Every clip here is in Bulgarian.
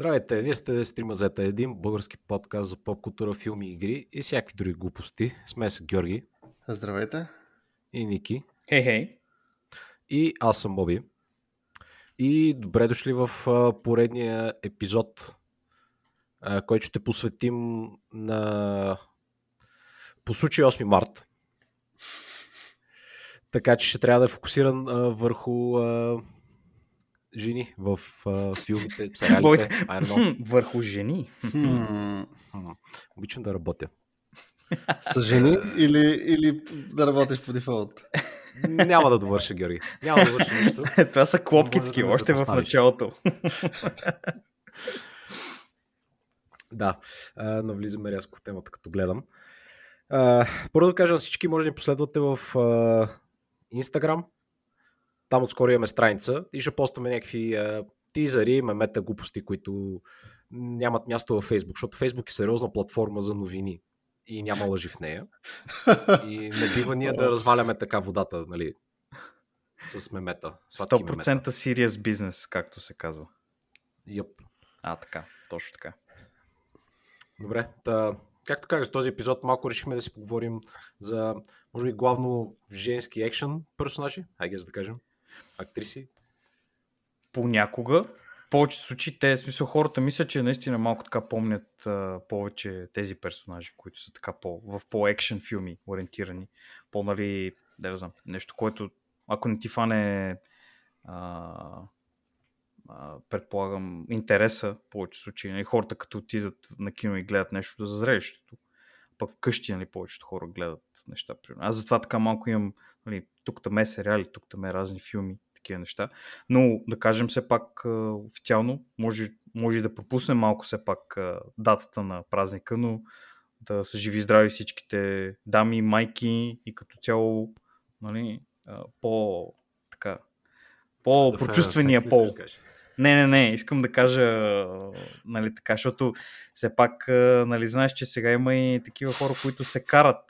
Здравейте, вие сте Стрима Зета, един български подкаст за поп култура, филми, игри и всякакви други глупости. Сме с Георги. Здравейте. И Ники. Хей, хей. И аз съм Боби. И добре дошли в поредния епизод, който ще посветим на по случай 8 март. Така че ще трябва да е фокусиран върху жени в а, филмите, сериалите. Върху жени. Обичам да работя. С жени или, или да работиш по дефолт? Няма да довърша, Георги. Няма да довърша нищо. Това са клопки таки, да още в началото. да, навлизаме рязко в темата, като гледам. Първо да кажа на всички, може да ни последвате в Инстаграм, там отскоро имаме страница и ще постваме някакви а, тизъри, мемета, глупости, които нямат място във Фейсбук, защото Фейсбук е сериозна платформа за новини и няма лъжи в нея. И не бива ние да разваляме така водата, нали, с мемета. 100% мемета. serious бизнес, както се казва. Йоп. А, така, точно така. Добре, та, както кажа, този епизод малко решихме да си поговорим за, може би, главно женски екшен персонажи, айде да кажем актриси? Понякога. В повечето случаи те, смисъл, хората мислят, че наистина малко така помнят а, повече тези персонажи, които са така по, в по-екшен филми ориентирани. По, нали, да знам, нещо, което ако не ти фане а, а, предполагам, интереса, в повечето случаи. Нали, хората като отидат на кино и гледат нещо за зрелището, пък вкъщи нали, повечето хора гледат неща. Аз затова така малко имам, нали, тук там е сериали, тук там е разни филми, такива неща. Но да кажем все пак официално, може, може да пропуснем малко все пак датата на празника, но да са живи здрави всичките дами, майки и като цяло нали, по така по-прочувствения пол. Не, не, не, искам да кажа, нали така, защото все пак, нали, знаеш, че сега има и такива хора, които се карат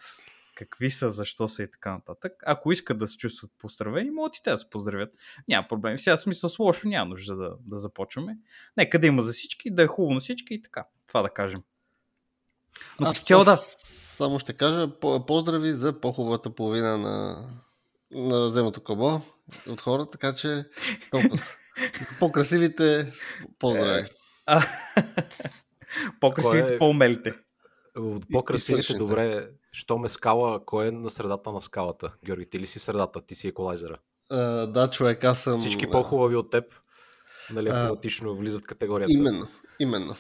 какви са, защо са и така нататък. Ако искат да се чувстват поздравени, могат и те да се поздравят. Няма проблем. Сега смисъл с лошо няма нужда да, да започваме. Нека да има за всички, да е хубаво на всички и така. Това да кажем. Но Аз цяло да. Само ще кажа поздрави за по-хубавата половина на, на земното кобо от хора, така че толкова. По-красивите поздрави. По-красивите, е... по-умелите. От по-красивите, добре, що ме скала, кой е на средата на скалата? Георги, ти ли си средата? Ти си еколайзера. Uh, да, човек, аз съм... Всички по-хубави от теб, нали, автоматично uh, влизат в категорията. Именно, именно.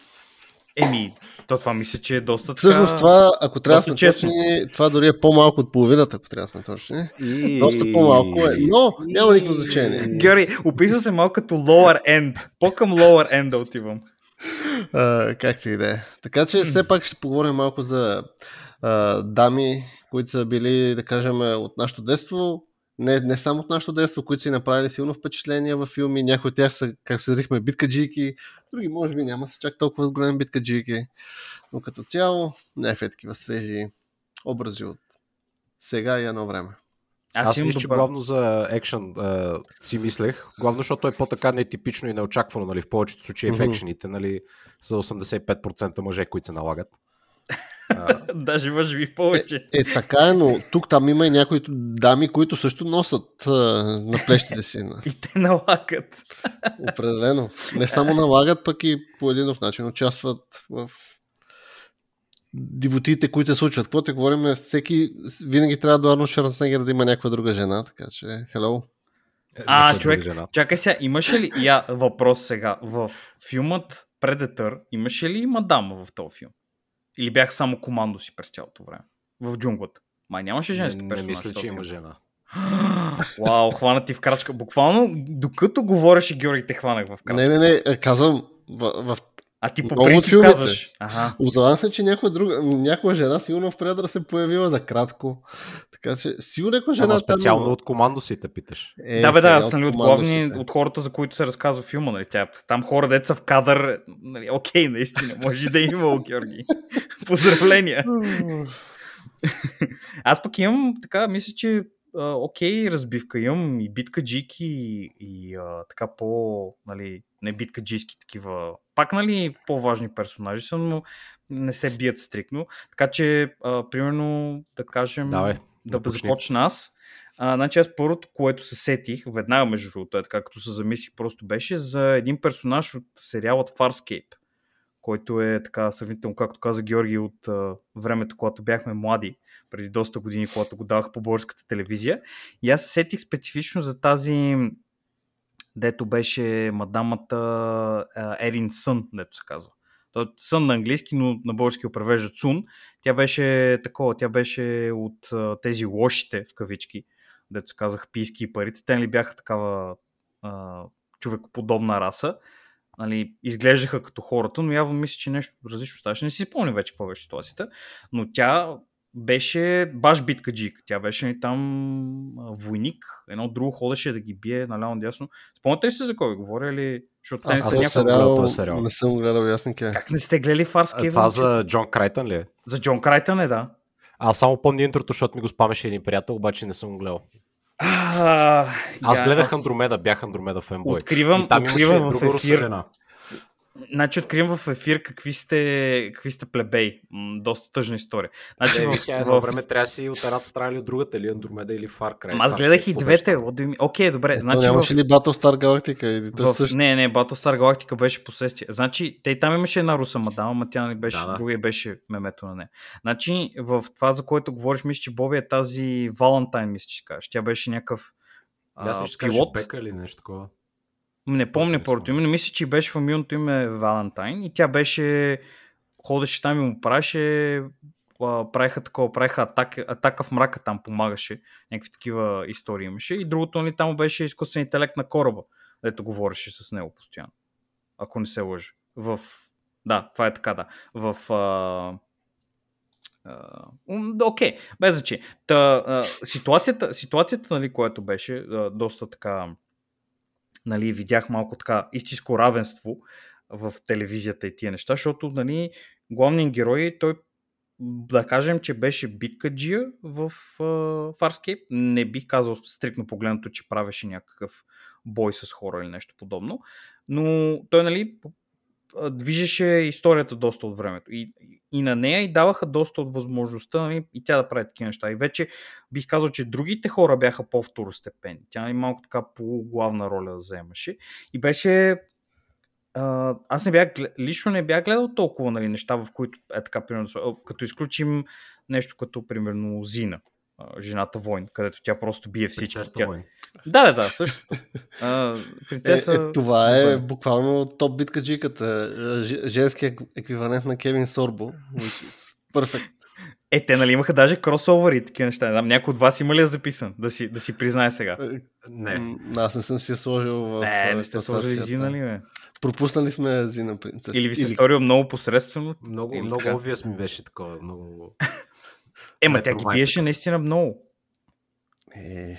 Еми, то това мисля, че е доста така... Всъщност това, ако трябва да сме честно. точни, това дори е по-малко от половината, ако трябва да сме точни. И... Доста по-малко е, но няма никакво значение. Георги, описва се малко като lower end. По-към lower end да отивам. Uh, както и да е. Така че все пак ще поговорим малко за uh, дами, които са били, да кажем, от нашето детство, не, не само от нашето детство, които си направили силно впечатление във филми. Някои от тях са, как се зарихме, биткаджийки, други може би няма са чак толкова големи биткаджийки. Но като цяло, някакви такива свежи образи от сега и едно време. Аз, Аз мисля, че главно за екшен си мислех, главно защото е по-така нетипично и неочаквано, нали, в повечето случаи mm-hmm. в екшените, нали, са 85% мъже, които се налагат. Даже може би повече. Е, е, така е, но тук там има и някои дами, които също носят а, на плещите си. и те налагат. Определено. Не само налагат, пък и по един начин участват в дивотиите, които се случват. Какво те говорим, всеки винаги трябва до Арнолд Шварценегер да има някаква друга жена, така че, hello. Е, а, човек, чакай сега, имаше ли я въпрос сега в филмът Predator, имаше ли мадама в този филм? Или бях само командо си през цялото време? В джунглата. Май нямаше женски не, персонаж. Не мисля, че има жена. Вау, хвана ти в крачка. Буквално, докато говореше Георги, те хванах в крачка. Не, не, не, е, казвам, в, в а ти по принцип казваш. Ага. Се, че някоя, друга, някоя жена сигурно в предър се появила за кратко. Така че сигурно някоя жена... Ама специално там... от командо си те питаш. Е, да, бе, да, аз съм ли от главни от хората, за които се разказва филма. Нали? Тя, там хора, деца в кадър. Нали? Окей, наистина, може да има, Георги. Поздравления. аз пък имам, така, мисля, че окей, разбивка имам и битка джики и, и а, така по, нали, не битка джиски такива, пак, нали, по-важни персонажи са, но не се бият стрикно. Така че, а, примерно, да кажем, Давай, да започни. започна аз. А, значи аз първото, което се сетих, веднага между другото, е така като се замислих, просто беше за един персонаж от сериалът Farscape, който е така сравнително, както каза Георги, от а, времето, когато бяхме млади, преди доста години, когато го давах по българската телевизия. И аз се сетих специфично за тази, дето беше мадамата Ерин Сън, дето се казва. Той е сън на английски, но на български го превеждат Сун. Тя беше такова, тя беше от тези лошите, в кавички, дето казах пийски и парите. Те ли бяха такава а, човекоподобна раса. Нали, изглеждаха като хората, но явно мисля, че нещо различно ставаше. Не си спомням вече беше ситуацията, но тя беше баш битка джик. Тя беше нали, там войник. Едно друго ходеше да ги бие наляво надясно. Спомняте ли се за кой говоря или... Защото те не са сериал, сериал. не съм гледал ясника. Как не сте гледали А, Фарски? това за Джон Крайтън ли е? за Джон Крайтън е, да. Аз само помня интрото, защото ми го спамеше един приятел, обаче не съм го гледал. А, Аз я- гледах Андромеда, бях Андромеда фенбой. Откривам, И там откривам в ефир. Значи откривам в ефир какви сте, какви сте плебей. М, доста тъжна история. Значи Е, в, тя едно в... време трябва да си от едната страна или от другата, или Андромеда, или Far Cry. Ама аз гледах и е двете. mean? Окей, добре. Ето, значи в, нямаше ли Battlestar Galactica? Или той в... също? Не, не, Battlestar Galactica беше последствие. Значи, те и там имаше една руса мадама, ама тя не беше, Да, да. другия беше мемето на нея. Значи, в това, за което говориш, мисля, че Боби е тази Валентайн, мисля, че кажеш. Тя беше някакъв Аз а, мисля, че пилот. Бека или нещо такова. Не помня първото име, но мисля, че беше фамилното име Валентайн и тя беше ходеше там и му правеше а, правиха такова, правиха атака, атака в мрака там помагаше, някакви такива истории имаше и другото нали, там беше изкуствен интелект на кораба, дето говореше с него постоянно, ако не се лъжа. В... Да, това е така, да. В... А... Окей, без значение. Та, а, ситуацията, ситуацията, нали, което беше а, доста така нали, видях малко така истинско равенство в телевизията и тия неща, защото нали, главният герой, той да кажем, че беше биткаджия в uh, Farscape. Не бих казал стрикно погледнато, че правеше някакъв бой с хора или нещо подобно, но той нали, движеше историята доста от времето. И, и на нея и даваха доста от възможността нали, и тя да прави такива неща. И вече бих казал, че другите хора бяха по-второстепенни. Тя нали, малко така полуглавна роля да заемаше. И беше аз не бях, лично не бях гледал толкова нали, неща, в които е така, примерно, като изключим нещо като, примерно, Зина, жената войн, където тя просто бие всички. Тя... войн. Да, да, да, също. А, Е, принцеса... е, това е буквално топ битка джиката. Ж- Женския еквивалент на Кевин Сорбо. Which is perfect. Е, те нали имаха даже кросовери и такива неща. Не знам, някой от вас има ли я записан? Да си, да си признае сега. Е, Не. Аз не съм си я сложил в Не, а, не сте сложили. Зина ли, бе? Пропуснали сме Зина принцеса. Или ви се сторил много посредствено? Много, Или много obvious ми беше такова. Много... Ема, тя ги Метровайт биеше наистина много. Е,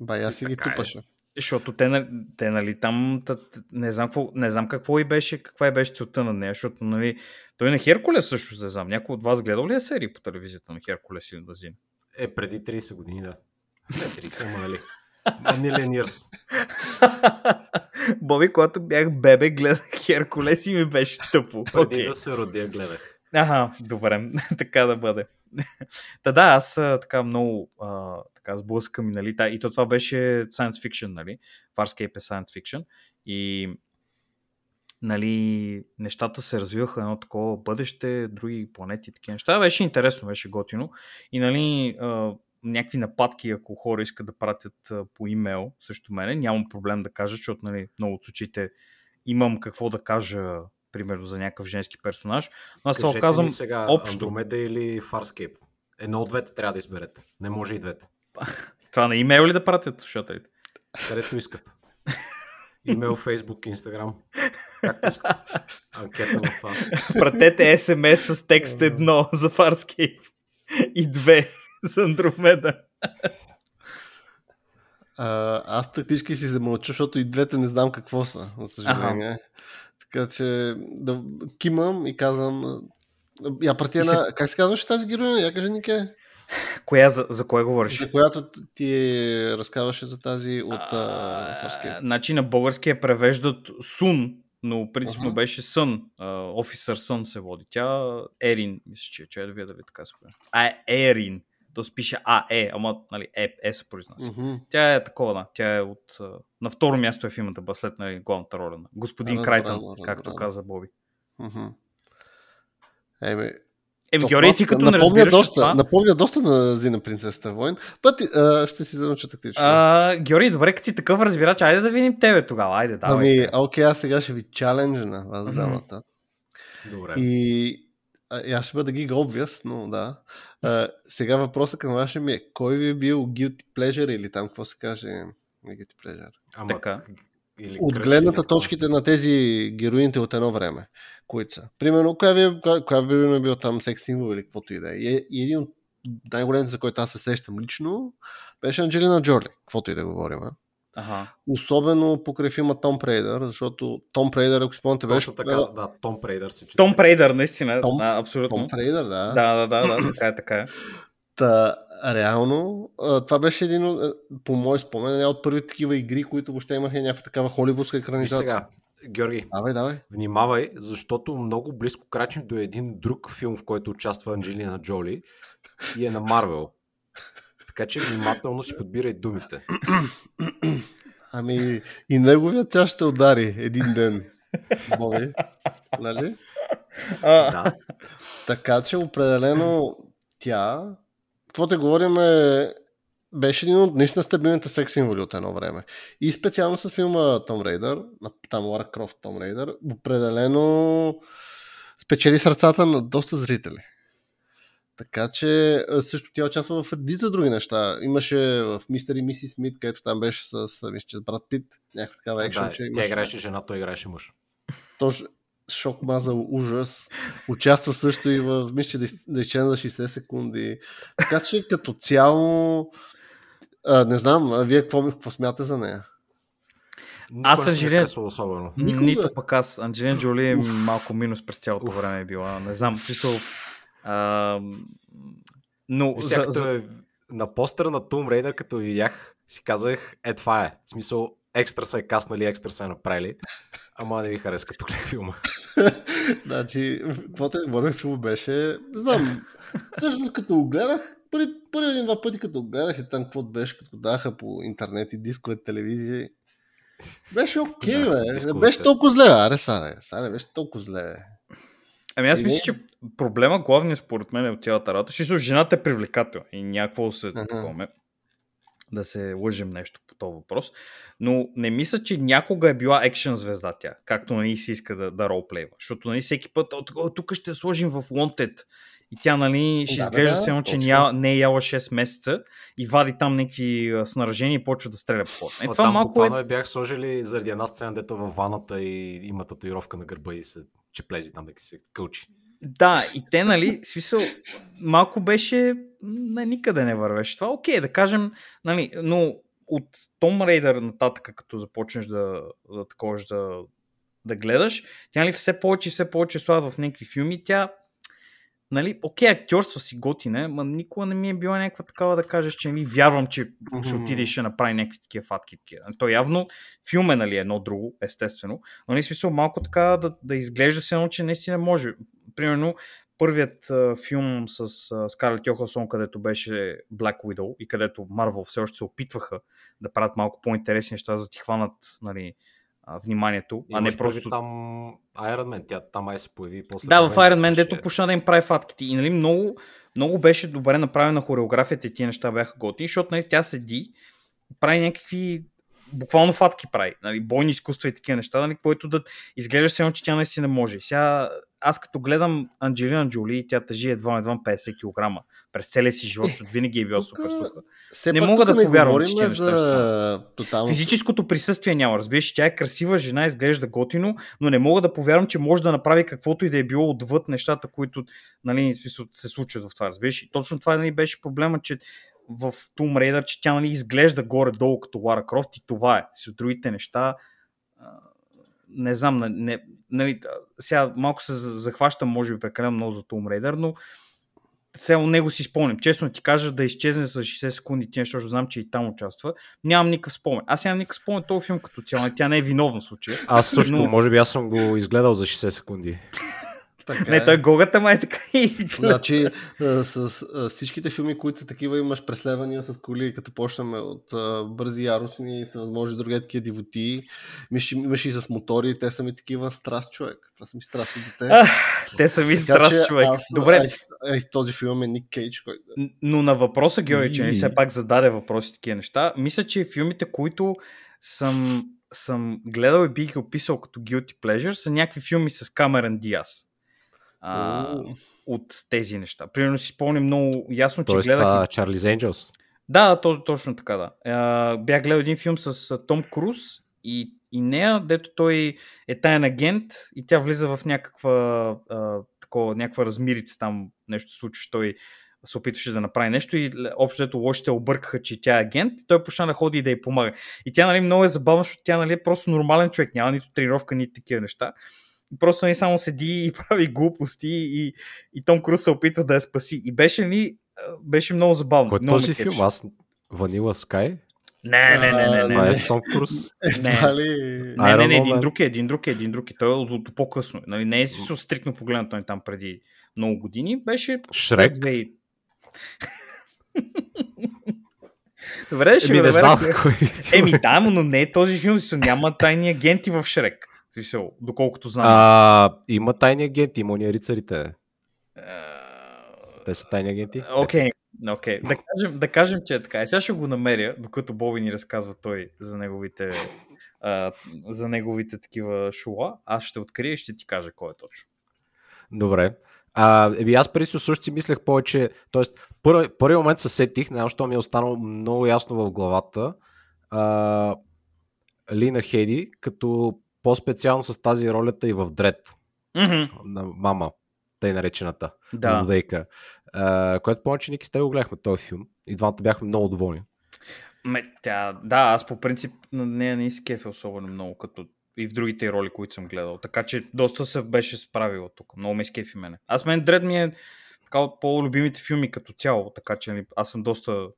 бай, аз си ги Така е. тупаше. Защото те, нали- те нали, там, т- т- не знам, какво, не знам какво и беше, каква и беше целта на нея, защото нали, той на Херкулес също не знам. Някой от вас гледал ли е серии по телевизията на Херкулес или на Зин? Е, преди 30 години, да. Не 30, ама нали. Years. Боби, когато бях бебе, гледах Херкулес и ми беше тъпо. Преди Окей. да се родя, гледах. Ага, добре, така да бъде. Та да, аз така много а, така сблъскам и, нали, та, и то това беше science fiction, нали? Farscape е science fiction и нали, нещата се развиваха едно такова бъдеще, други планети такива неща. Беше интересно, беше готино. И нали, а, някакви нападки, ако хора искат да пратят по имейл срещу мене, нямам проблем да кажа, защото нали, много от случаите имам какво да кажа примерно за някакъв женски персонаж. Но аз това казвам сега, общо. Андромеда или Farscape? Едно от двете трябва да изберете. Не може и двете. Това на имейл ли да пратят слушателите? Където искат. Имейл, Фейсбук, Инстаграм. Както искат. Анкета в това. Пратете СМС с текст едно за Farscape и две за Андромеда. А, аз тактически си замълча, защото и двете не знам какво са, за съжаление. Така че да кимам и казвам... а, Я прати И се- една... Как се казваше тази героиня? Я кажи, Нике. Коя, за, за кое говориш? За която ти разказваше за тази от а, Фарския. Значи на българския превеждат Сун, но принципно Аха. беше Сън. Офисър Сън се води. Тя Ерин, мисля, че, че да видя дали така се. А, Ерин. То се пише А, Е, ама нали, Е, е се произнася. Мгм. Тя е такова, да. Тя е от... На второ място е в имата ба, след нали, главната роля на господин Разбрано, Крайтън, разбрано. както каза Боби. Мгм. Еми, Еми, то Георги, ти просто като не напомня разбираш от доста, това... Напомня доста на Зина принцесата войн. Пъти, а, ще си занауча тактично. А, Георги, добре, като си такъв разбирач, айде да видим тебе тогава. Айде, давай. ами, окей, аз сега ще ви чаленджа на вас Мгм. двамата. Добре. И и аз ще бъда ги obvious, но да. А, сега въпросът към ваше ми е, кой ви е бил guilty pleasure или там какво се каже guilty pleasure? Ама, така. Или От гледната точките на тези героините от едно време, които са. Примерно, коя ви е, коя, би ми бил там секс символ или каквото и да е. И, и един от най-големите, за който аз се сещам лично, беше Анджелина Джоли, каквото и да говорим. а. Ага. Особено покрай филма Том Прейдър, защото Том Прейдър, ако спомняте, беше Точно така, да, Том Прейдър се чете. Том Прейдър, наистина. Том- да, абсолютно. Том Прейдър, да. Да, да, да, да, така е, така е. Та, реално, това беше един, по мой спомен, една от първите такива игри, които въобще имаха някаква такава холивудска екранизация. сега, Георги, Давай, давай. внимавай, защото много близко крачим до един друг филм, в който участва Анджелина Джоли и е на Марвел. Така че внимателно си подбирай думите. Ами и неговият тя ще удари един ден. Боби. Нали? А, Да. Така че определено тя, каквото говорим е, беше един от наистина стабилните секс символи от едно време. И специално с филма Том Рейдър, на там Лара Крофт Том Рейдър, определено спечели сърцата на доста зрители. Така че също тя участва в редица други неща. Имаше в Мистер и Миси Смит, където там беше с, мисля, че с брат Пит, някаква такава екшен, да че тя имаше. играеше жена, той играеше мъж. Точно шок, мазал, ужас. Участва също и в, мисля, че изчезна за 60 секунди. Така че като цяло, а, не знам, а вие какво, какво смятате за нея? Никога Аз харесвал особено. Никога. Нито пък аз. Анджелина Джоли е малко минус през цялото Уф. време е била. Не знам, в смисъл... А, но Виж за, за, е на постера на Tomb Raider, като видях, си казах, е това е. В смисъл, екстра са е каснали, екстра са е направили. Ама не ви хареса като гледах филма. Значи, каквото е говорим, филм беше, не знам, всъщност като го гледах, първи, първи един-два пъти като го гледах и там какво беше, като даха по интернет и дискове, телевизия, беше окей, Да, бе. Не беше толкова зле, аре, саре, саре, беше толкова зле, бе. Ами аз И мисля, че проблема главният според мен е от цялата работа. Смисъл, жената е привлекателна и някакво се Аха. таковаме, да се лъжим нещо по този въпрос. Но не мисля, че някога е била екшен звезда тя, както нали си иска да, да ролплейва. Защото нали, всеки път, «О, тук- тук ще сложим в Wanted. И тя, нали, ще Да, да, изглежда да, се едно, че ня, не е яла 6 месеца и вади там някакви а, снаряжения и почва да стреля по хората. Е, това там малко е... я бях сложили заради една сцена, дето е във ваната и има татуировка на гърба и се чеплези там да се кълчи. Да, и те, нали, смисъл, малко беше, не, никъде не вървеше това. Окей, да кажем, нали, но от Том Рейдър нататък, като започнеш да, да таковаш да, да гледаш, тя нали, все повече и все повече слава в някакви филми, тя нали, окей, актьорства си готине, ма никога не ми е била някаква такава да кажеш, че нали, вярвам, че ще Мгм. отиде и ще направи някакви такива фатки. такива. То явно филм е нали, едно друго, естествено, но не смисъл малко така да, да изглежда се едно, че наистина може. Примерно, първият а, филм с а, Скарлет Йохансон, където беше Black Widow и където Марвел все още се опитваха да правят малко по-интересни неща, за да ти хванат нали, а, вниманието, а не просто... там Iron Man, тя там май се появи и после. Да, в Iron Man, дето почна да им прави фатките. И нали, много, много беше добре направена хореографията и тия неща бяха готини, защото нали, тя седи, прави някакви буквално фатки прави, нали, бойни изкуства и такива неща, нали, което да изглежда се едно, че тя наистина може. Сега, аз като гледам Анджелина Джоли, тя тъжи едва едва 50 кг през целия си живот, защото винаги е била Тук- супер суха. Не мога да не повярвам, че неща ще за тотално... Физическото присъствие няма, разбираш, тя е красива жена, изглежда готино, но не мога да повярвам, че може да направи каквото и да е било отвъд нещата, които нали, се случват в това, разбираш. И точно това нали, беше проблема, че в Tomb Raider, че тя нали, изглежда горе-долу като Лара Крофт и това е. С другите неща, не знам, не, не, нали, сега малко се за- захващам, може би прекалено много за Tomb Raider, но Сега него си спомням. Честно ти кажа да изчезне за 60 секунди, тя, защото знам, че и там участва. Нямам никакъв спомен. Аз нямам никакъв спомен този филм като цяло. Тя не е виновна в случая. Аз също, Но- може би аз съм го изгледал за 60 секунди. Така Не, е. той гогата ма е така и Значи с а, всичките филми, които са такива, имаш преследвания с коли, като почнем от а, бързи яростни, с възможни други такива дивоти. Имаш, имаш и с мотори, те са ми такива страст човек. Това са ми страст от дете. Те са ми Така страст, че човек. Аз, Добре, А, и, този филм е Ник Кейдж, който Н- Но на въпроса, Георги, че не И- все пак зададе въпроси и такива неща, мисля, че филмите, които съм, съм гледал и бих ги описал като Guilty Pleasure, са някакви филми с Камеран Диас. А, от тези неща. Примерно си спомням много ясно, че Тоест, гледах... това и- Чарлиз Angels. Да, то, точно така, да. А, бях гледал един филм с а, Том Круз и, и нея, дето той е таен агент и тя влиза в някаква, а, такова, някаква размирица там, нещо случва, той се опитваше да направи нещо и общо дето лошите объркаха, че тя е агент и той почна да ходи и да й помага. И тя нали, много е забавна, защото тя нали, е просто нормален човек, няма нито тренировка, нито такива неща. Просто не само седи и прави глупости и, и Том Круз се опитва да я спаси. И беше ли, беше много забавно. Кой е този филм? Аз Ванила Скай? Не, не, не, не, Това не. е Том Круз. Не. Не, не, не, един Man. друг е, един друг е, един друг е. Той е от, от по-късно. Нали, не е смисъл стрикно погледнат той там преди много години. Беше Шрек? Добре, ще Еми, не знам кой. Еми да, но не е този филм. Няма тайни агенти в Шрек. Смисъл, доколкото знам. А, има тайни агенти, има уния рицарите. А, Те са тайни агенти. Окей, окей. Да, кажем, да кажем, че е така. И сега ще го намеря, докато Боби ни разказва той за неговите, а, за неговите такива шула. Аз ще открия и ще ти кажа кой е точно. Добре. А, еби аз преди също си мислех повече, т.е. първи, първи момент се сетих, не що ми е останало много ясно в главата, а, Лина Хеди, като по-специално с тази ролята и в Дред Мгм. на мама, тъй наречената, Да. злодейка. А, което помня, че Ники с теб го гледахме този филм и двамата бяхме много доволни. Ме, тя, да, аз по принцип на нея не си кефе особено много, като и в другите роли, които съм гледал. Така че доста се беше справила тук. Много ме изкефи мене. Аз мен Дред ми е така от по-любимите филми като цяло, така че аз съм доста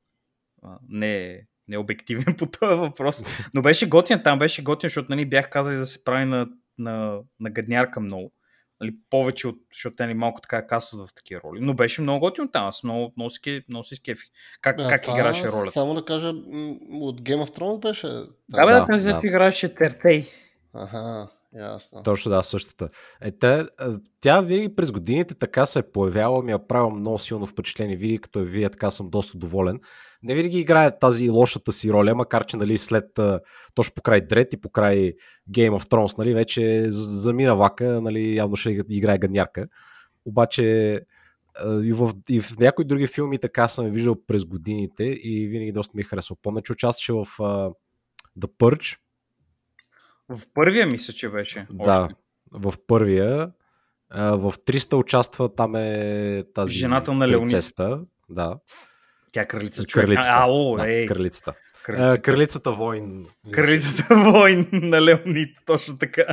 а, не, не обективен по този въпрос. Но беше готин, там беше готин, защото нали, бях казали да се прави на, на, на гаднярка много. Нали, повече от, защото те ни малко така касват в такива роли. Но беше много готин там. Аз много, много, си много си скефих. Как, А, как играше ролята? Само да кажа, от Game of Thrones беше. Да, бе, Да, да, тази, да. дето играеше Тертей. Аха, ясно. Точно да, същата. Е, те, а, тя винаги през годините така се е появяла, ми е правила много силно впечатление. Винаги като я видя, така съм доста доволен. Не винаги играе тази лошата си роля, макар че нали, след точно покрай Дред и покрай Game of Thrones, нали, вече замина влака, нали, явно ще играе гаднярка. Обаче и в, и в някои други филми така съм виждал през годините и винаги доста ми е харесал. Помня, че участваше в а, The Purge, В първия мисля, че беше. да, Още. в първия. А, в 300 участва, там е тази Жената на Леонид. Да, Тя е кралица човек. кралицата. А, о, да, ей, кралицата. кралицата. А, кралицата войн. Кралицата войн на Леонид, точно така.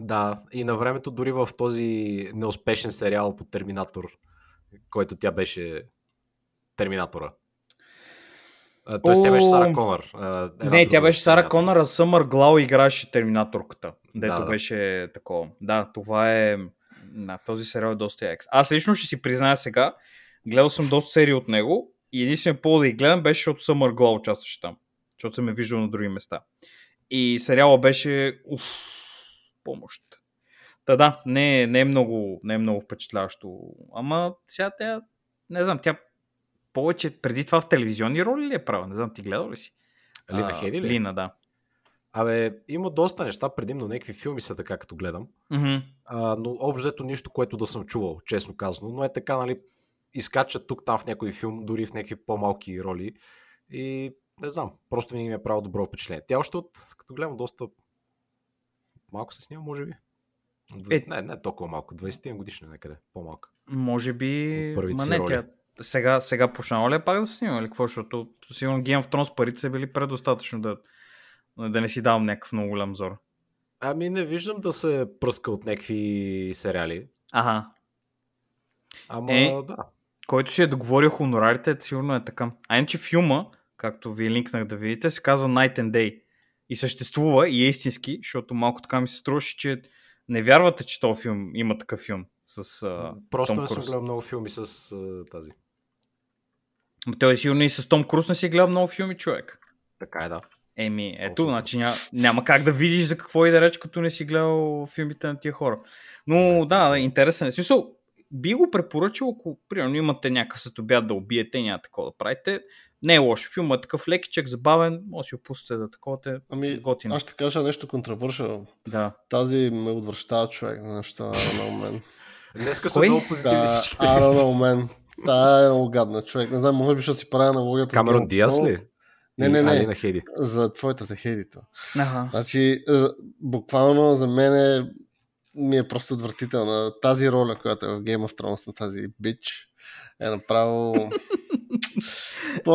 Да, и на времето дори в този неуспешен сериал по Терминатор, който тя беше Терминатора. Тоест тя беше Сара Конър. не, тя беше Сара. Конър, а Съмър Глау играше Терминаторката. Дето Да, да. беше такова. Да, това е... На този сериал е доста екс. Аз лично ще си призная сега, гледал съм доста серии от него и единствено повод да ги гледам беше, защото Съмър Глау участваше там. Защото съм е виждал на други места. И сериала беше... Уф, помощ. Та да, не, е- не, е много, не е много впечатляващо. Ама сега тя, не знам, тя повече преди това в телевизионни роли ли е права? Не знам, ти гледал ли си? Лина А, Хеди ли? Лина, да. Абе, има доста неща, предимно някакви филми са така, като гледам. Мгм. А, но общо нищо, което да съм чувал, честно казано. Но е така, нали, изкачат тук, там в някой филм, дори в някакви по-малки роли. И не знам, просто винаги ми е правил добро впечатление. Тя още от, като гледам, доста малко се снима, може би. Е. Не, не толкова малко, 20 годишна някъде, по-малко. Може би... Ма не, роли. тя... Сега, сега почнала ли е пак да се снима или какво? Защото сигурно Game of Thrones парите са били предостатъчно да, да не си давам някакъв много голям зор. Ами не виждам да се пръска от някакви сериали. Ага. Ама Е, да. Който си е договорил хонорарите, сигурно е така. А иначе филма, както ви линкнах да видите, се казва Night and Day. И съществува и е истински, защото малко така ми се струваше, че не вярвате, че този филм има такъв филм с а, Просто Том не съм гледал много филми с а, тази. Той сигурно и с Том Круз не си гледал много филми, човек. Така е, да. Еми, ето, Точно. значи ня, няма как да видиш за какво и да реч, като не си гледал филмите на тия хора. Но да, да, интересен е. Смисъл, би го препоръчал, ако примерно имате някакъв след обяд да убиете, няма такова да правите. Не е лош. Филмът е такъв лекичък, забавен, може да си опустите да такова те Ами, готин. аз ще кажа нещо контравършал. Да. Тази ме отвръщава човек на неща, know, man. Днеска са много позитивни Да, всичките. I don't know, man. Та е много гадна човек. Не знам, може би, защото си правя аналогията. с Камерон Диас ли? Не, не, не. Хейди. За твоята за Хейдито. Ага. Значи, е, буквално за мен е, ми е просто отвратителна. Тази роля, която е в Game of Thrones на тази бич, е направо...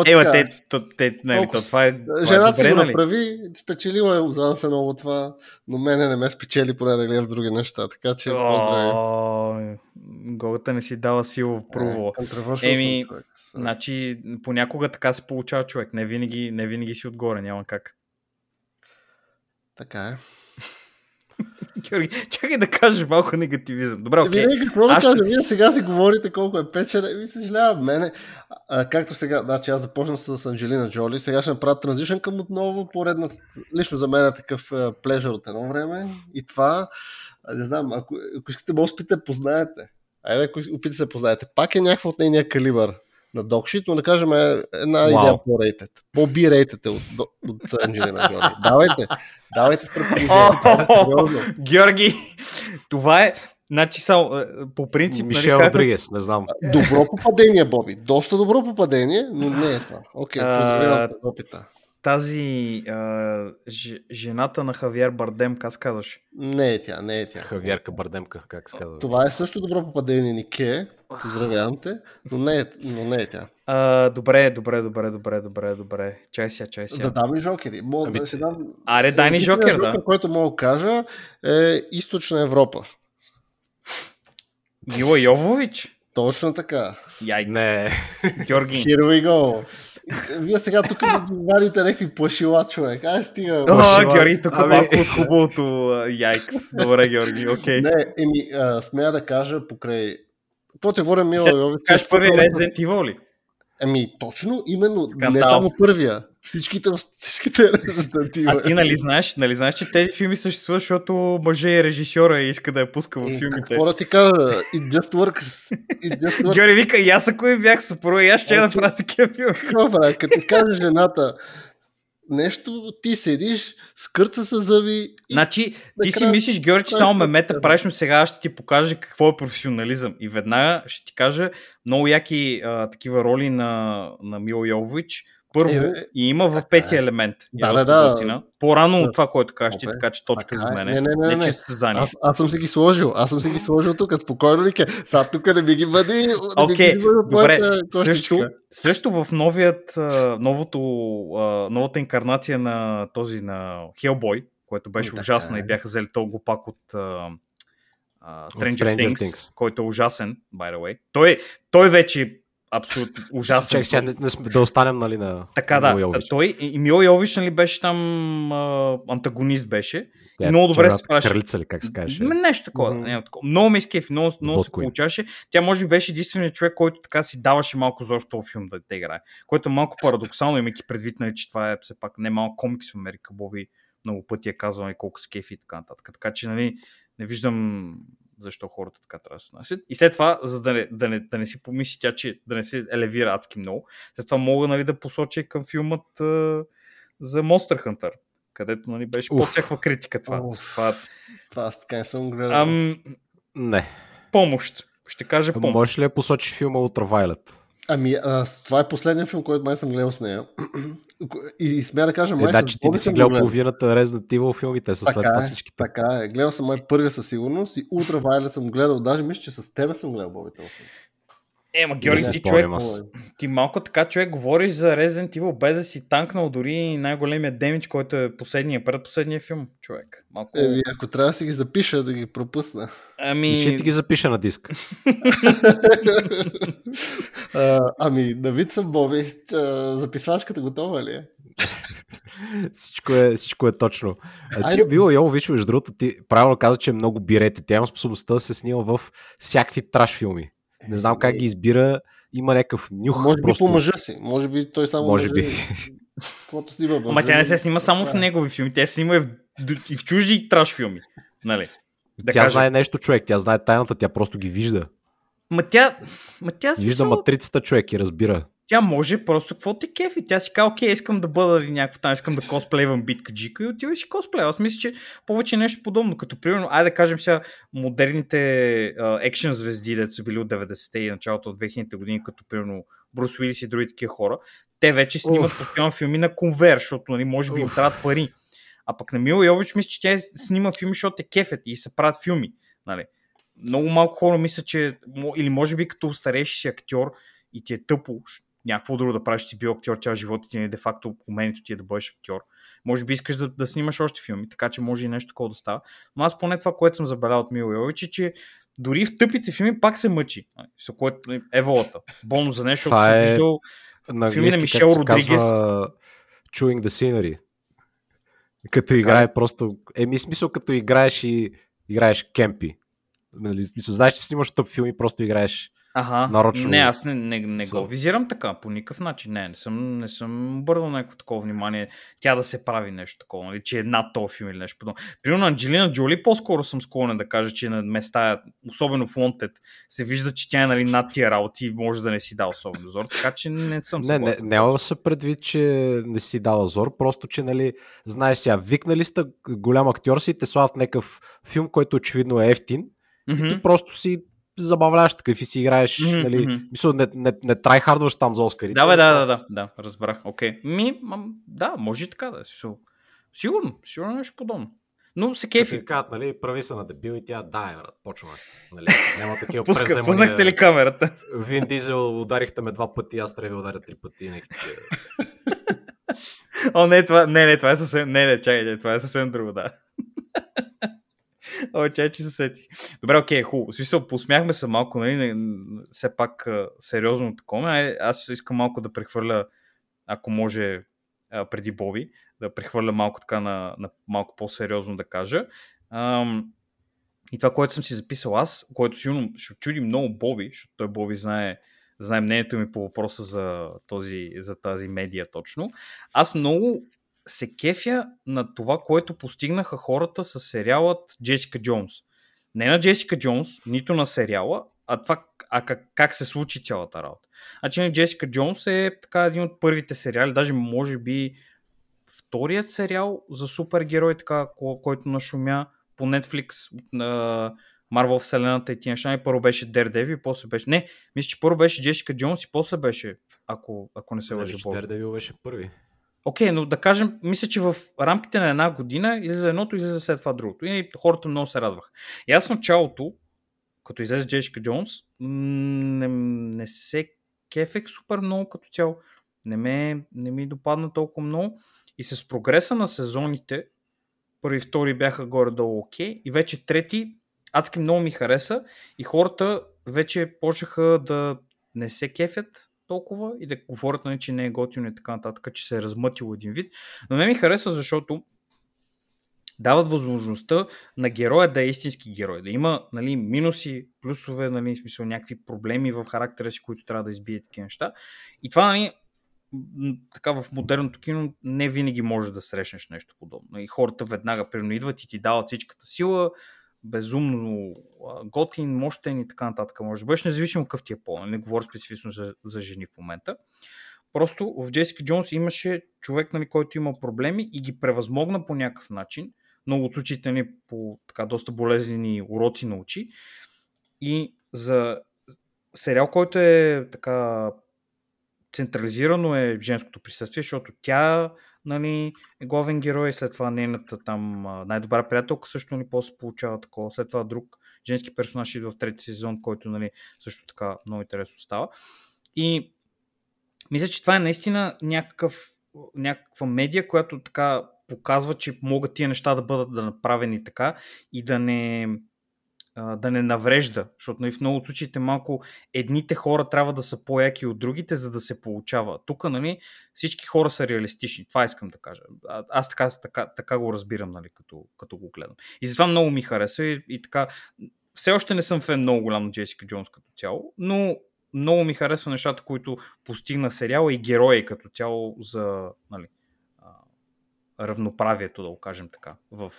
Ева, те, то, те, нали, то, това е, това Жената е добре, го нали? направи, спечелила е, озана се много това, но мене не ме спечели поне да гледам други неща, така че. О, Голата не си дава сила в провола. Е, Еми. Значи, понякога така се получава човек. Не винаги, не винаги си отгоре, няма как. Така е. Георги, чакай да кажеш малко негативизъм. Добре, окей. Вие какво да Аз ще- кажа? Вие сега си говорите колко е печен. Ви съжалявам, мене. А, както сега, значи аз започна с Анджелина Джоли, сега ще направя транзишън към отново поредна. Лично за мен е такъв плежър от едно време. И това, не знам, ако, ако искате, може да те познаете. Айде, ако опитате се познаете. Пак е някаква от нейния калибър на докшит, но да кажем е една Вау. идея по-рейтед. По-би рейтед от, от Анджелина Джоли. Давайте. Давайте с предположение. Георги, това е... Значи, само, е, по принцип... Мишел нали, Родригес, не знам. Добро попадение, Боби. Доста добро попадение, но не е това. Окей, А, поздравявам за опита. Тази а, ж, жената на Хавиер Бардем, как се казваш? Не е тя, не е тя. Хавиерка Бардемка, как се казва. Това е също добро попадение, Нике. Поздравявам те, но не е, но не е тя. А, добре, добре, добре, добре, добре, добре. Чай сега, чай сега. Да дам и жокери. Мога Ами, да ще дам... Аре, дай ни Единственият Жокер, да. жокер, който мога да кажа е Източна Европа. Мила Йовович? Точно така. Яйкс. Не, Георги. Here we go. Вие сега тук вадите някакви плашила, човек. Ай, стига. О. Георги, тук Ами- малко от хубавото. Яйкс. Добре, Георги, окей. Не, еми, а, смея да кажа покрай... Какво те говоря, Мила Сега Йовиц? Кажеш първи Resident Evil ли? Ами, точно, именно, не Скандал. само първия. Всичките, всичките. А ти нали знаеш, нали знаеш, че тези филми съществуват, защото мъже и режисьора иска да я пуска в филмите. Какво да ти кажа? It just works. It just works. Георги вика, и аз ако им бях съпруга, и аз ще да Значи- правя такива филми. Какво правя? Като ти каже жената нещо, ти седиш, скърца с зъби Значи, ти си мислиш, Георги, че е само което мемета правиш, но сега ще ти покажа какво е професионализъм. И веднага ще ти кажа много яки а, такива роли на, на Мило Йовович. Първо, Е, и има в така петия е. елемент. Да, е да, да. По-рано Да. от това, което кажеш ти, така че точка Така за е. мен. Не, не, не, не не. че е състезание. Аз, аз съм си ги сложил. Аз съм си ги сложил тук. Спокойно ли ке? Сега тук не ми ги бъди. Окей, от добре. Също, също в новият, новото, новата инкарнация на този на Hellboy, което беше Така ужасна е. и бяха взели този глупак от а, Stranger, Stranger Things, Things. който е ужасен, by the way. Той, той вече е абсолютно ужасен. Чакай сега, не, не, сме- да останем нали, на Така на да, Йович. той и Мило Йович нали, беше там а, антагонист беше. Тя е много добре се справяше. Кралица ли, как се каже? Нещо такова. Mm-hmm. такова. Много ме изкефи, много, много се получаваше. Тя може би беше единственият човек, който така си даваше малко зор в този филм да те играе. Което е малко парадоксално, имайки предвид, нали, че това е все пак не малко комикс в Америка. Боби много пъти е казвал нали, колко се кефи и така нататък. Така че нали, не виждам защо хората така трябва да се отнасят. И след това, за да не, да не, да не си помисли тя, че да не се елевира адски много, след това мога нали, да посоча и към филмът а, за Monster Hunter, където нали, беше Уф. под всякаква критика това. Уф. това Това аз така не съм гледал. ам, Не. помощ. Ще кажа помощ. Можеш ли да посочиш филма Ultraviolet? Ами, а, това е последният филм, който май съм гледал с нея. И, и смея да кажа, Е, май да, с че ти не си гледал половината Resident Evil филмите, са след Така това е, всичките. така е. Гледал съм май първия със сигурност и Ultraviolet съм гледал. Даже мисля, че с тебе съм гледал Боби този филм. Е, ма Не Георги, ти човек, аз. ти малко така човек говориш за Resident Evil без да си танкнал дори най-големия демидж, който е последния, предпоследния филм, човек. Малко... Еми, ако трябва да си ги запиша, да ги пропусна. Ами... И ще ти ги запиша на диск. А, ами, Давид съм Боби. Записвачката готова ли е? всичко, е, всичко е точно. А, ти Мила Йовович, между другото, ти правилно каза, че е много бирете. Тя има способността да се снима в всякакви траш филми. Не знам как ги избира. Има някакъв нюх. Може би просто... по мъжа си. Може би той само Може би. Каквото снима мъжа. Ама тя не се снима само в негови филми, тя се снима и в, и в чужди траш филми. Нали? Да тя кажем. знае нещо, човек. Тя знае тайната, тя просто ги вижда. Ма тя, ма тя, Вижда матрицата, човек, и разбира. Тя може просто какво те кефи. Тя си казва, окей, искам да бъда ли някакво там, искам да косплейвам битка джика и отива си косплея. Аз мисля, че повече нещо подобно, като примерно, айде да кажем сега, модерните екшен звезди, дето са били от 90-те и началото от 2000-те години, като примерно Брус Уилис и други такива хора, те вече снимат постоянно филми на конвер, защото нали, може би им трябват пари. А пък на Мила Йович мисля, че тя снима филми, защото те кефят и се правят филми. Нали. Много малко хора мисля, че или може би като старейши си актьор и ти е тъпо някакво друго да правиш, ти бил актьор цял живот и ти не де факто умението ти е да бъдеш актьор. Може би искаш да, да снимаш още филми, така че може и нещо такова да става. Но аз поне това, което съм забелял от Мила Йович, е, че дори в тъпите филми пак се мъчи. Нали, За което е волата. Болно за нещо, защото е- виждал На Филми на Мишел Родригес. казва, Chewing the scenery. Като играе просто... Еми, смисъл, като играеш и играеш кемпи. Нали, смисъл, знаеш, че снимаш тъп филм и просто играеш. Ага. Нарочно. Не, аз не, не, не го визирам така, по никакъв начин. Не, не съм, не съм обърнал някакво такова внимание. Тя да се прави нещо такова, нали, че е над този филм или нещо подобно. Примерно Анджелина Джоли по-скоро съм склонен да кажа, че на места, особено в Wanted, се вижда, че тя е нали, над тия работи и може да не си дал особен зор, така че не съм Не, не, няма да се предвид, че не си дала зор, просто, че, нали, знаеш сега, викнали сте голям актьор си те славят някакъв филм, който очевидно е ефтин, Мгм. и ти просто си забавляваш такъв и си играеш, Мгм, нали, мисъл, не, не, не трайхардваш там за Оскарите. Да, бе, да, да, да, да, разбрах. Окей. Ми, мам, да, може и така да е. Смисъл, Сигурно, сигурно е нещо подобно. Но се Като кефи. кажат, нали, прави се на дебил и тя, да, е, брат, почваме. Нали, няма такива Пуска, преземания. пуснахте ли камерата? Вин Дизел ударихте ме два пъти, аз трябва да ударя три пъти. Нека такива. О, не, това, не, не, това е съвсем, не, не, чакай, това е съвсем друго, да. О, чай, че се сети. Добре, окей, хубаво. В смисъл, посмяхме се малко, нали, все пак сериозно такова. Аз искам малко да прехвърля, ако може, преди Боби, да прехвърля малко така на, на малко по-сериозно да кажа. Ам, и това, което съм си записал аз, което сигурно ще чуди много Боби, защото той Боби знае, знае мнението ми по въпроса за, този, за тази медия точно. Аз много се кефя на това, което постигнаха хората с сериалът Джесика Джонс. Не на Джесика Джонс, нито на сериала, а това а как, как се случи цялата работа. Значи Джесика Джонс е така един от първите сериали, даже може би вторият сериал за супергерой, така, ко- който нашумя по Netflix Марвел Вселената и тия неща. И първо беше Daredevil, и после беше... Не, мисля, че първо беше Джесика Джонс и после беше, ако, ако не се лъжа Бог. Daredevil беше първи. Окей, но да кажем, мисля, че в рамките на една година излиза едното, излиза след това другото. И хората много се радваха. И аз в началото, като излезе Джесика Джонс, не, не се кефех супер много като цяло. Не, ме, не ми допадна толкова много. И с прогреса на сезоните, първи и втори бяха горе-долу окей, и вече трети адски много ми хареса и хората вече почнаха да не се кефят толкова и да говорят, нали, че не е готино и така нататък, че се е размътило един вид. Но не ми хареса, защото дават възможността на героя да е истински герой, да има нали, минуси, плюсове, нали, в смисъл някакви проблеми в характера си, които трябва да избие такива неща. И това, нали, така в модерното кино не винаги може да срещнеш нещо подобно. И хората веднага примерно идват и ти дават всичката сила, безумно готин, мощен и така нататък. Може да бъдеш независимо какъв ти е пол. Не говоря специфично за, за жени в момента. Просто в Джесика Джонс имаше човек, нали, който има проблеми и ги превъзмогна по някакъв начин. Много от случаите ни по така доста болезнени уроци научи. И за сериал, който е така централизирано е женското присъствие, защото тя нали, е главен герой, след това нейната там най-добра приятелка също нали, после получава такова, след това друг женски персонаж идва в трети сезон, който нали, също така много интересно става. И мисля, че това е наистина някакъв, някаква медия, която така показва, че могат тия неща да бъдат да направени така и да не, да не наврежда, защото нали, в много от случаите малко едните хора трябва да са по-яки от другите, за да се получава. Тук нали, всички хора са реалистични. Това искам да кажа. Аз така, така, така го разбирам, нали, като, като го гледам. И затова много ми хареса и, и така. Все още не съм фен много голям на Джесика Джонс като цяло, но много ми харесва нещата, които постигна сериала и герои като цяло за нали, равноправието, да го кажем така, в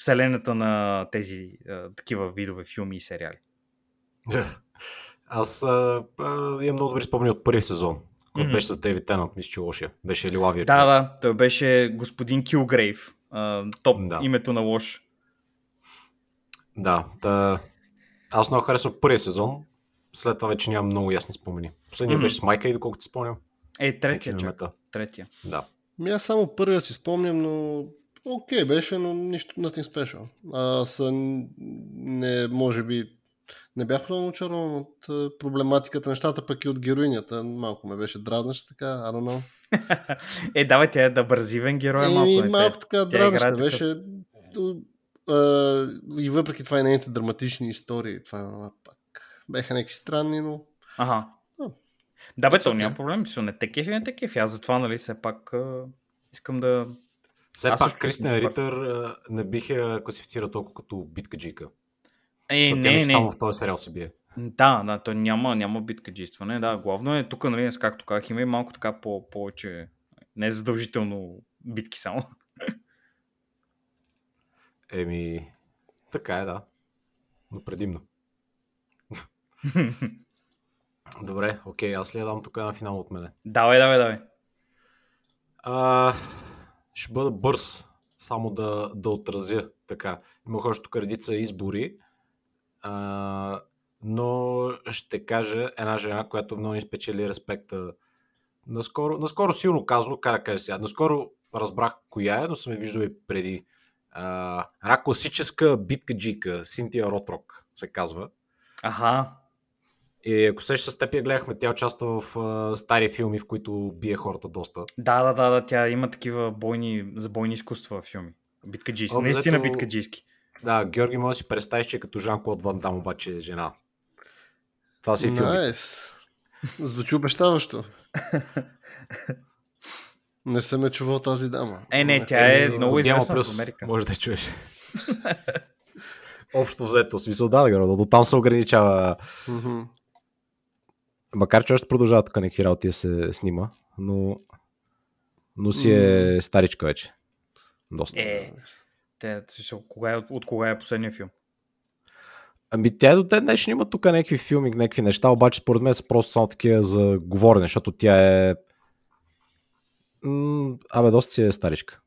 вселената на тези а, такива видове филми и сериали. Аз а, а, имам много добри спомени от първи сезон, който mm-hmm. беше с Дейвид Тенънт, мисля, че лошия. Беше ли Лавия? Да, да, той беше господин Килгрейв, а, топ да. името на лош. Да, да, аз много харесвам първия сезон, след това вече нямам много ясни спомени. Последния mm-hmm. беше с Майка и доколкото си спомням. Е, третия, чак. Третия. Да. Ми аз само първия си спомням, но окей okay, беше, но нищо nothing special. Аз не, може би, не бях много очарован от проблематиката, нещата пък и от героинята. Малко ме беше дразнаща така, I don't know. е, давай, тя е да бързивен герой. Е, малко, е, малко така дразнаща беше. и въпреки това и нейните драматични истории, това пак беха някакви странни, но... Ага. Да, бе, то няма проблем. Мисля, не те кефи, не те кефи. Аз затова, нали, все пак а, искам да... Все Аз пак Кристина Ритър не бих я класифицира толкова като битка джика. Е, не, не. Само в този сериал се бие. Да, да, то няма, няма битка джистване. Да, главно е тук, нали, както казах, има и малко така по- повече, не е задължително битки само. Еми, така е, да. Но предимно. Добре, окей, аз ли я дам тук на финал от мене? Давай, давай, давай. А, ще бъда бърз, само да, да отразя така. Имах още тук редица избори, а, но ще кажа една жена, която много ни спечели респекта. Наскоро, наскоро силно казано, как да кажа сега, наскоро разбрах коя е, но съм я виждал и преди. А, една класическа битка джика, Синтия Ротрок се казва. Ага. И ако се с теб я гледахме, тя участва в а, стари филми, в които бие хората доста. Да, да, да, да, тя има такива бойни, за бойни изкуства в филми. Биткаджийски. Обзето... Наистина биткаджийски. Да, Георги може да си представиш, че е като Жан-Клод Ван Дам, обаче е жена. Това си е филм. Nice. Звучи обещаващо. Не съм е чувал тази дама. Е, не, тя е много известна плюс, в Америка. Може да чуеш. Общо взето, смисъл да, да, до там се ограничава mm-hmm. Макар, че още продължава тук някакви работи да се снима, но, но си е старичка вече. Доста. Е, те, кога е, от кога е последния филм? Ами тя до ден днешен има тук някакви филми, някакви неща, обаче според мен са просто само такива за говорене, защото тя е... М- абе, доста си е старичка.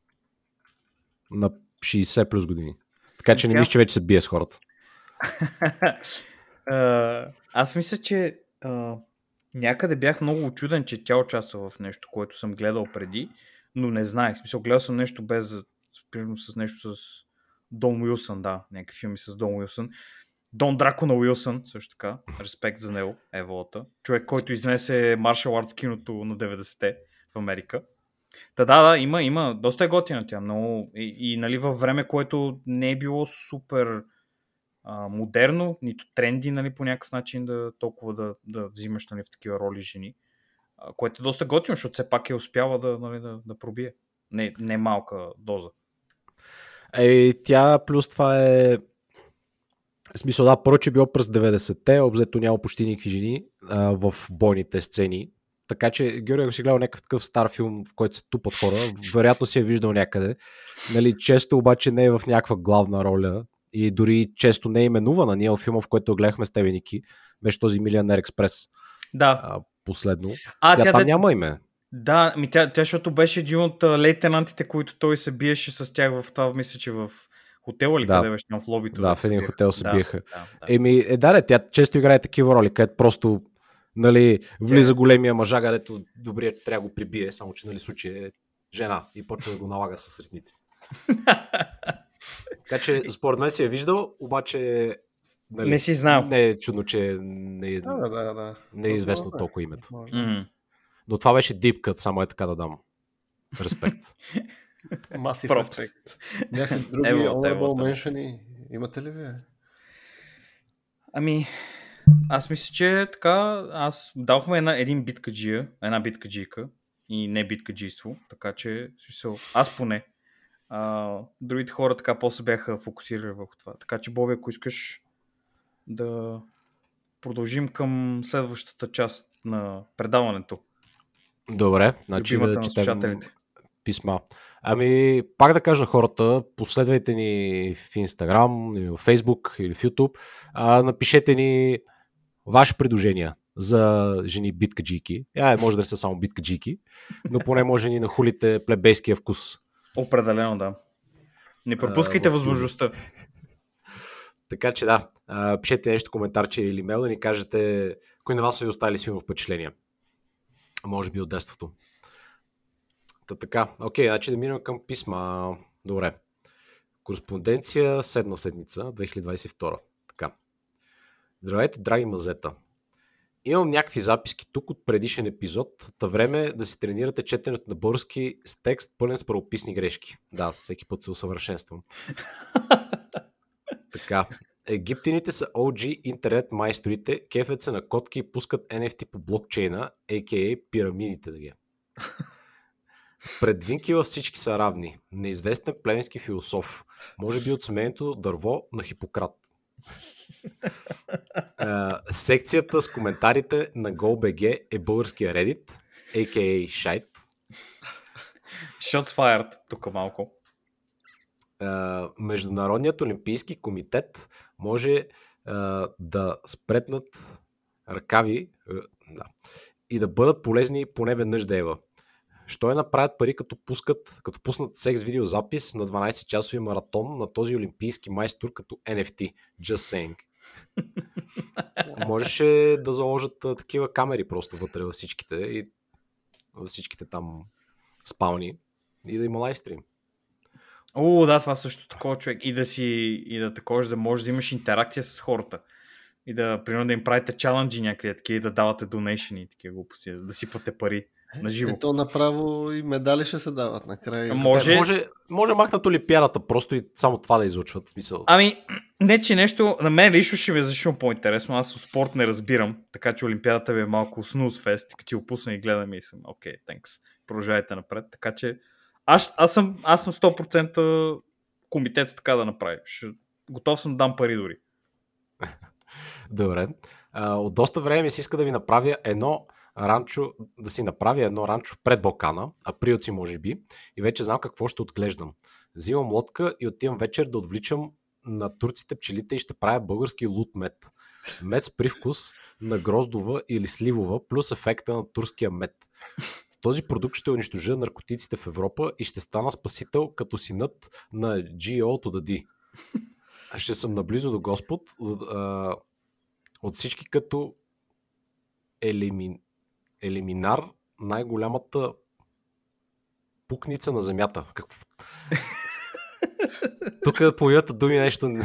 На 60 плюс години. Така че не мисля, че вече се бие с хората. аз мисля, че някъде бях много очуден, че тя участва в нещо, което съм гледал преди, но не знаех. Смисъл, гледал съм нещо без, примерно с нещо с Дон Уилсън, да, някакви филми с Дон Уилсън. Дон Драко на Уилсън, също така. Респект за него, Еволата. Човек, който изнесе Маршал Артс киното на 90-те в Америка. Та да, да, има, има. Доста е готина тя. Много... И, и нали, във време, което не е било супер модерно, нито тренди, нали, по някакъв начин да толкова да, да взимаш нали, в такива роли жени. А, което е доста готино, защото все пак е успяла да, нали, да, да пробие. Не, не малка доза. Ей, тя плюс това е в смисъл, да, първо, че е било през 90-те, обзето няма почти никакви жени а, в бойните сцени. Така че, Георги, ако си гледал някакъв такъв стар филм, в който се тупат хора, вероятно си е виждал някъде. Нали, често обаче не е в някаква главна роля и дори често не е именувана. Ние в филма, в който гледахме с тебе, Ники, беше този Милионер Експрес. Да. А, последно. А, тя, тя там да... няма име. Да, ми тя, тя, защото беше един от лейтенантите, които той се биеше с тях в това, мисля, че в хотела ли, да. къде беше там в лобито? Да, да в един хотел се да, биеха. Да, да. Еми, е, да, тя често играе такива роли, където просто нали, влиза големия мъжа, където добрият трябва да го прибие, само че нали, случай е жена и почва да го налага с ритници. така че според мен си е виждал, обаче нали, не си знал. Не е чудно, че не е, да, да, да. Не е известно Възможно, толкова името. Mm. Но това беше дипкът, само е така да дам. Респект. Масив респект. Някакви други honorable mention имате ли вие? Ами, аз мисля, че така, аз дадохме една, един биткаджия, една биткаджийка и не биткаджийство, така че, смисъл, аз поне. А, другите хора така после бяха фокусирали върху това. Така че, Боби, ако искаш да продължим към следващата част на предаването. Добре, значи да четем писма. Ами, пак да кажа на хората, последвайте ни в Instagram, или в Facebook, или в YouTube. А, напишете ни ваши предложения за жени биткаджики. Я, може да са само биткаджики, но поне може ни нахулите плебейския вкус. Определено, да. Не пропускайте а, възможността. Така че да, пишете нещо, коментарче или имейл да ни кажете кои на вас са ви оставили силно впечатление. Може би от детството. Та така, окей, значи да минем към писма. Добре. Кореспонденция седма седмица, 2022. Така. Здравейте, драги мазета. Имам някакви записки тук от предишен епизод. Та време е да си тренирате четенето на български с текст пълен с правописни грешки. Да, всеки път се усъвършенствам. така. Египтяните са OG интернет майсторите, кефят се на котки и пускат NFT по блокчейна, a.k.a. пирамидите да ги. Пред Винкила всички са равни. Неизвестен племенски философ. Може би от семейното дърво на Хипократ. Uh, секцията с коментарите на GoBG е българския Reddit, a.k.a. Shite. Shots fired, тук малко. Uh, Международният олимпийски комитет може uh, да спретнат ръкави да, и да бъдат полезни поне веднъж дева. Що е направят пари, като, пускат, като пуснат секс видеозапис на 12 часови маратон на този олимпийски майстор като NFT? Just saying. Можеше да заложат а, такива камери просто вътре във всичките и във всичките там спални и да има лайвстрим. О, да, това също такова човек. И да си, и да такова, да можеш да имаш интеракция с хората. И да, примерно, да им правите чаленджи някакви такива да давате донейшени и такива глупости, да сипате пари на живо. Ето направо и медали ще се дават накрая. Може, може, може махнат олимпиадата просто и само това да излучват. Смисъл. Ами, не, че нещо, на мен лично ще ми е защо по-интересно. Аз от спорт не разбирам, така че олимпиадата ви е малко снус фест, като ти опусна и гледам и съм, окей, okay, thanks. Продължавайте напред. Така че аз, аз, съм, аз съм 100% комитет така да направи. Ще, готов съм да дам пари дори. Добре. А, от доста време ми се иска да ви направя едно ранчо, да си направя едно ранчо пред Балкана, априлци може би, и вече знам какво ще отглеждам. Взимам лодка и отивам вечер да отвличам на турците пчелите и ще правя български лут мед. Мед с привкус на гроздова или сливова, плюс ефекта на турския мед. Този продукт ще унищожа наркотиците в Европа и ще стана спасител като синът на GO the D. Ще съм наблизо до Господ от, от всички като елимин, Елиминар, най-голямата пукница на Земята. Какво? Тук появят думи нещо...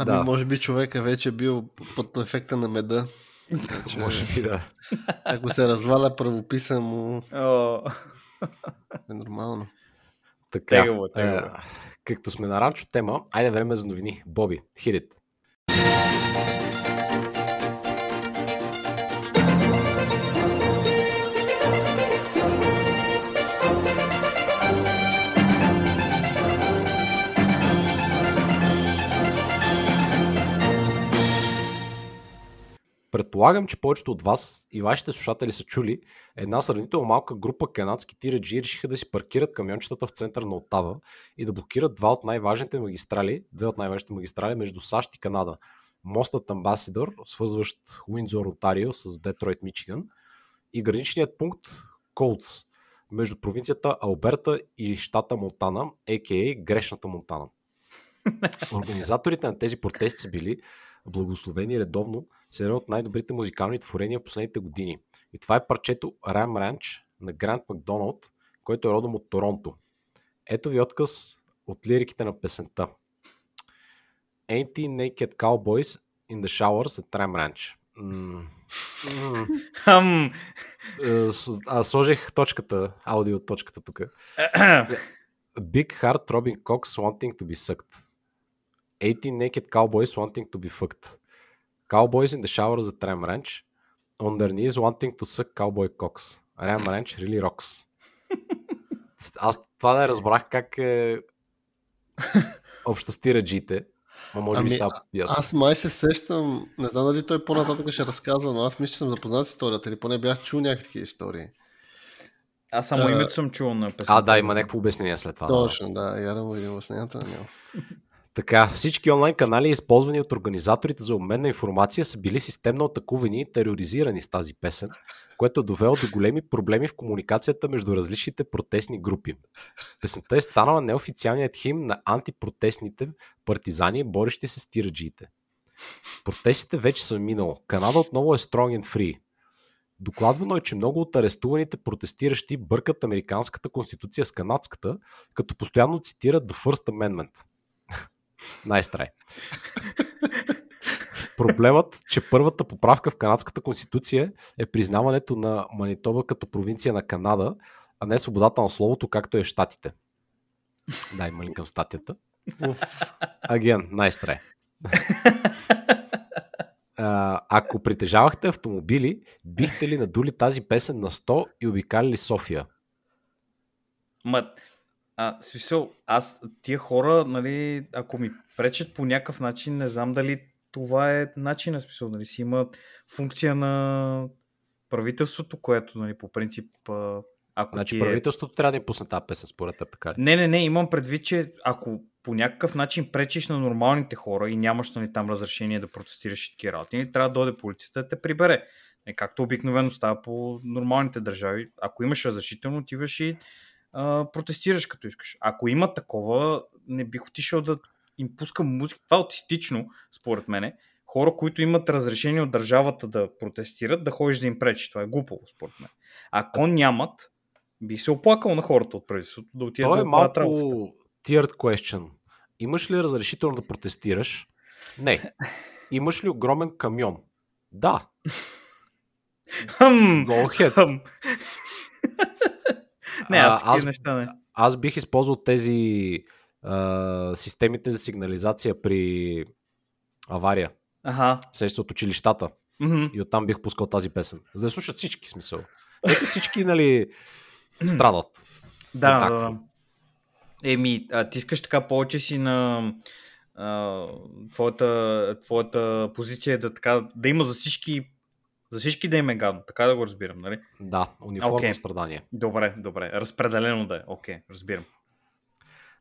Ами, да. може би човека вече е бил под ефекта на меда. Значи, може би, да. Ако се разваля правописа му... Oh. Е нормално. Така, тегаво, тегаво. Е, както сме на ранчо тема, айде време за новини. Боби, хирит. Предполагам, че повечето от вас и вашите слушатели са чули, една сравнително малка група канадски тираджи решиха да си паркират камиончетата в център на Отава и да блокират два от най-важните магистрали, две от най-важните магистрали между САЩ и Канада. Мостът Амбасидор, свързващ Уиндзор, Онтарио с Детройт, Мичиган и граничният пункт Колдс, между провинцията Алберта и щата Монтана, а.к.а. грешната Монтана. Организаторите на тези протести са били благословени редовно с едно от най-добрите музикални творения в последните години. И това е парчето Ram Ranch на Грант Макдоналд, който е родом от Торонто. Ето ви отказ от лириките на песента. Ain't the naked cowboys in the showers at Tram Ranch. Е, с- Аз сложих точката, аудио точката тук. Big heart throbbing cocks wanting to be sucked. 18 naked cowboys wanting to be fucked. Cowboys in the showers at Ram Ranch. On their knees wanting to suck cowboy cocks. Ram Ranch really rocks. Аз това да разбрах как е общо стираджите. Ма може би Ами, става ясно. Аз май се сещам, не знам дали той по-нататък ще разказва, но аз мисля, че съм запознат с историята или поне бях чул някакви такива истории. Аз само А, името съм чул на песента. А, да, има някакво обяснение след това. да. Точно, да, яра му един обяснението на него. Така, всички онлайн канали, използвани от организаторите за обмен на информация, са били системно атакувани и тероризирани с тази песен, което е довело до големи проблеми в комуникацията между различните протестни групи. Песента е станала неофициалният хим на антипротестните партизани, борещи се с тираджиите. Протестите вече са минало. Канада отново е strong and free. Докладвано е, че много от арестуваните протестиращи бъркат американската конституция с канадската, като постоянно цитират The First Amendment. Най-страй. Проблемът, че първата поправка в канадската конституция е признаването на Манитоба като провинция на Канада, а не свободата на словото, както е в Штатите. Да, има към статията? Аген, най-страй. А, ако притежавахте автомобили, бихте ли надули тази песен на 100 и обикалили София? Ма, а, смисъл, аз, тия хора, нали, ако ми пречат по някакъв начин, не знам дали това е начин на смисъл, нали, си има функция на правителството, което, нали, по принцип, ако Значи ти е... правителството трябва да им пусне тази песен, според теб, така ли? Не, не, не, имам предвид, че ако по някакъв начин пречиш на нормалните хора и нямаш нали, там разрешение да протестираш и такива работи, нали, трябва да дойде полицията да те прибере. Не, както обикновено става по нормалните държави. Ако имаш разрешително, отиваш и а, протестираш като искаш. Ако има такова, не бих отишъл да им пускам музика. Това е аутистично, според мене. Хора, които имат разрешение от държавата да протестират, да ходиш да им пречи. Това е глупаво, според мен. Ако нямат, бих се оплакал на хората от правителството да отидат да е правят работата. малко tiered question. Имаш ли разрешително да протестираш? Не. Имаш ли огромен камион? Да. Хет. хъм. Не, аз, аз- неща не. Аз бих използвал тези а, системите за сигнализация при авария. Аха. Сеща от училищата. Мгм. И оттам бих пускал тази песен. За да слушат всички смисъл. Нека всички, нали, страдат. Да, да, да. Еми, а, ти искаш така повече си на а, твоята, твоята позиция да, така, да има за всички за всички да им е гадно, така да го разбирам, нали? Да, униформно Окей. страдание. Добре, добре. Разпределено да е. Окей, разбирам.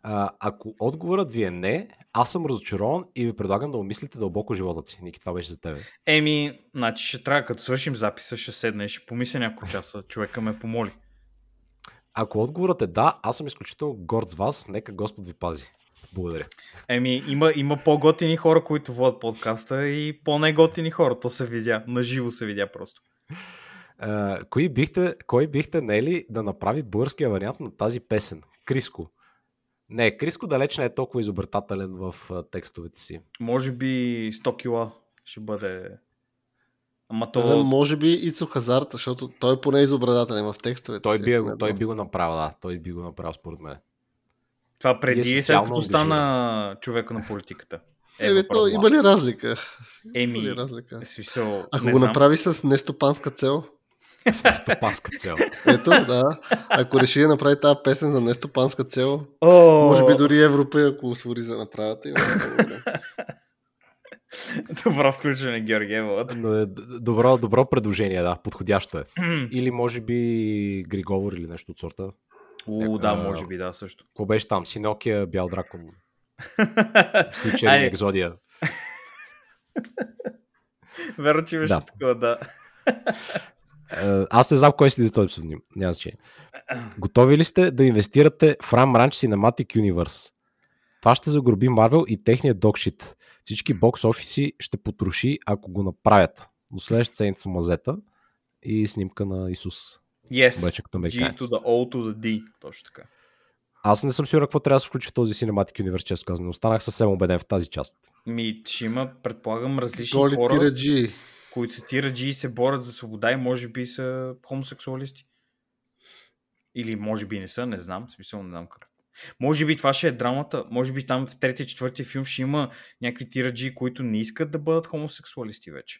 А, ако отговорът ви е не, аз съм разочарован и ви предлагам да умислите дълбоко живота си. Ники, това беше за тебе. Еми, значи ще трябва, като свършим записа, ще седна и ще помисля няколко часа. Човека ме помоли. Ако отговорът е да, аз съм изключително горд с вас. Нека Господ ви пази. Благодаря. Еми, има, има по-готини хора, които водят подкаста и по-неготини хора. То се видя. Наживо се видя просто. А, кои бихте, кой бихте нели да направи българския вариант на тази песен? Криско. Не, Криско далеч не е толкова изобретателен в а, текстовете си. Може би 100 кила ще бъде... Ама То... то... Може би Ицо Хазарта, защото той поне е изобретателен в текстовете Той си. би, Не той би го направил, да. Той би го направил според мен. Това преди Вие и след като стана човека на политиката. Е, бе, въпрос, то има ли разлика? Еми, Има ли разлика? смисъл, Ако не го знам. направи с нестопанска цел, С нестопанска цел. ето, да. Ако реши да направи тази песен за нестопанска цел, О, може би дори Европа, ако свори за направят. Има по-добре. Добро включване. Но е добро, добро предложение, да. Подходящо е. Или може би Григовор или нещо от сорта. О, да, А, може би, да, също. Какво беше там? Синокия, Бял дракон. Фичер Айде. Екзодия. Верно, че имаше Да. такова, да. Е, Аз не знам кой си за този псевдоним. Няма значение. Готови ли сте да инвестирате в RAM Ranch Cinematic Universe? Това ще загроби Marvel и техния докшит. Всички бокс офиси ще потроши, ако го направят. До следващата седмица мазета и снимка на Исус Yes, Вече като G to the O to the D. Точно така. Аз не съм сигурен какво трябва да се включи в този Cinematic Universe, често казано. Останах съвсем убеден в тази част. Ми, ще има, предполагам, различни Голи хора, тираджи. които са тираджи и се борят за свобода и може би са хомосексуалисти. Или може би не са, не знам. В смисъл не знам как. Може би това ще е драмата. Може би там в третия, четвъртия филм ще има някакви тираджи, които не искат да бъдат хомосексуалисти вече.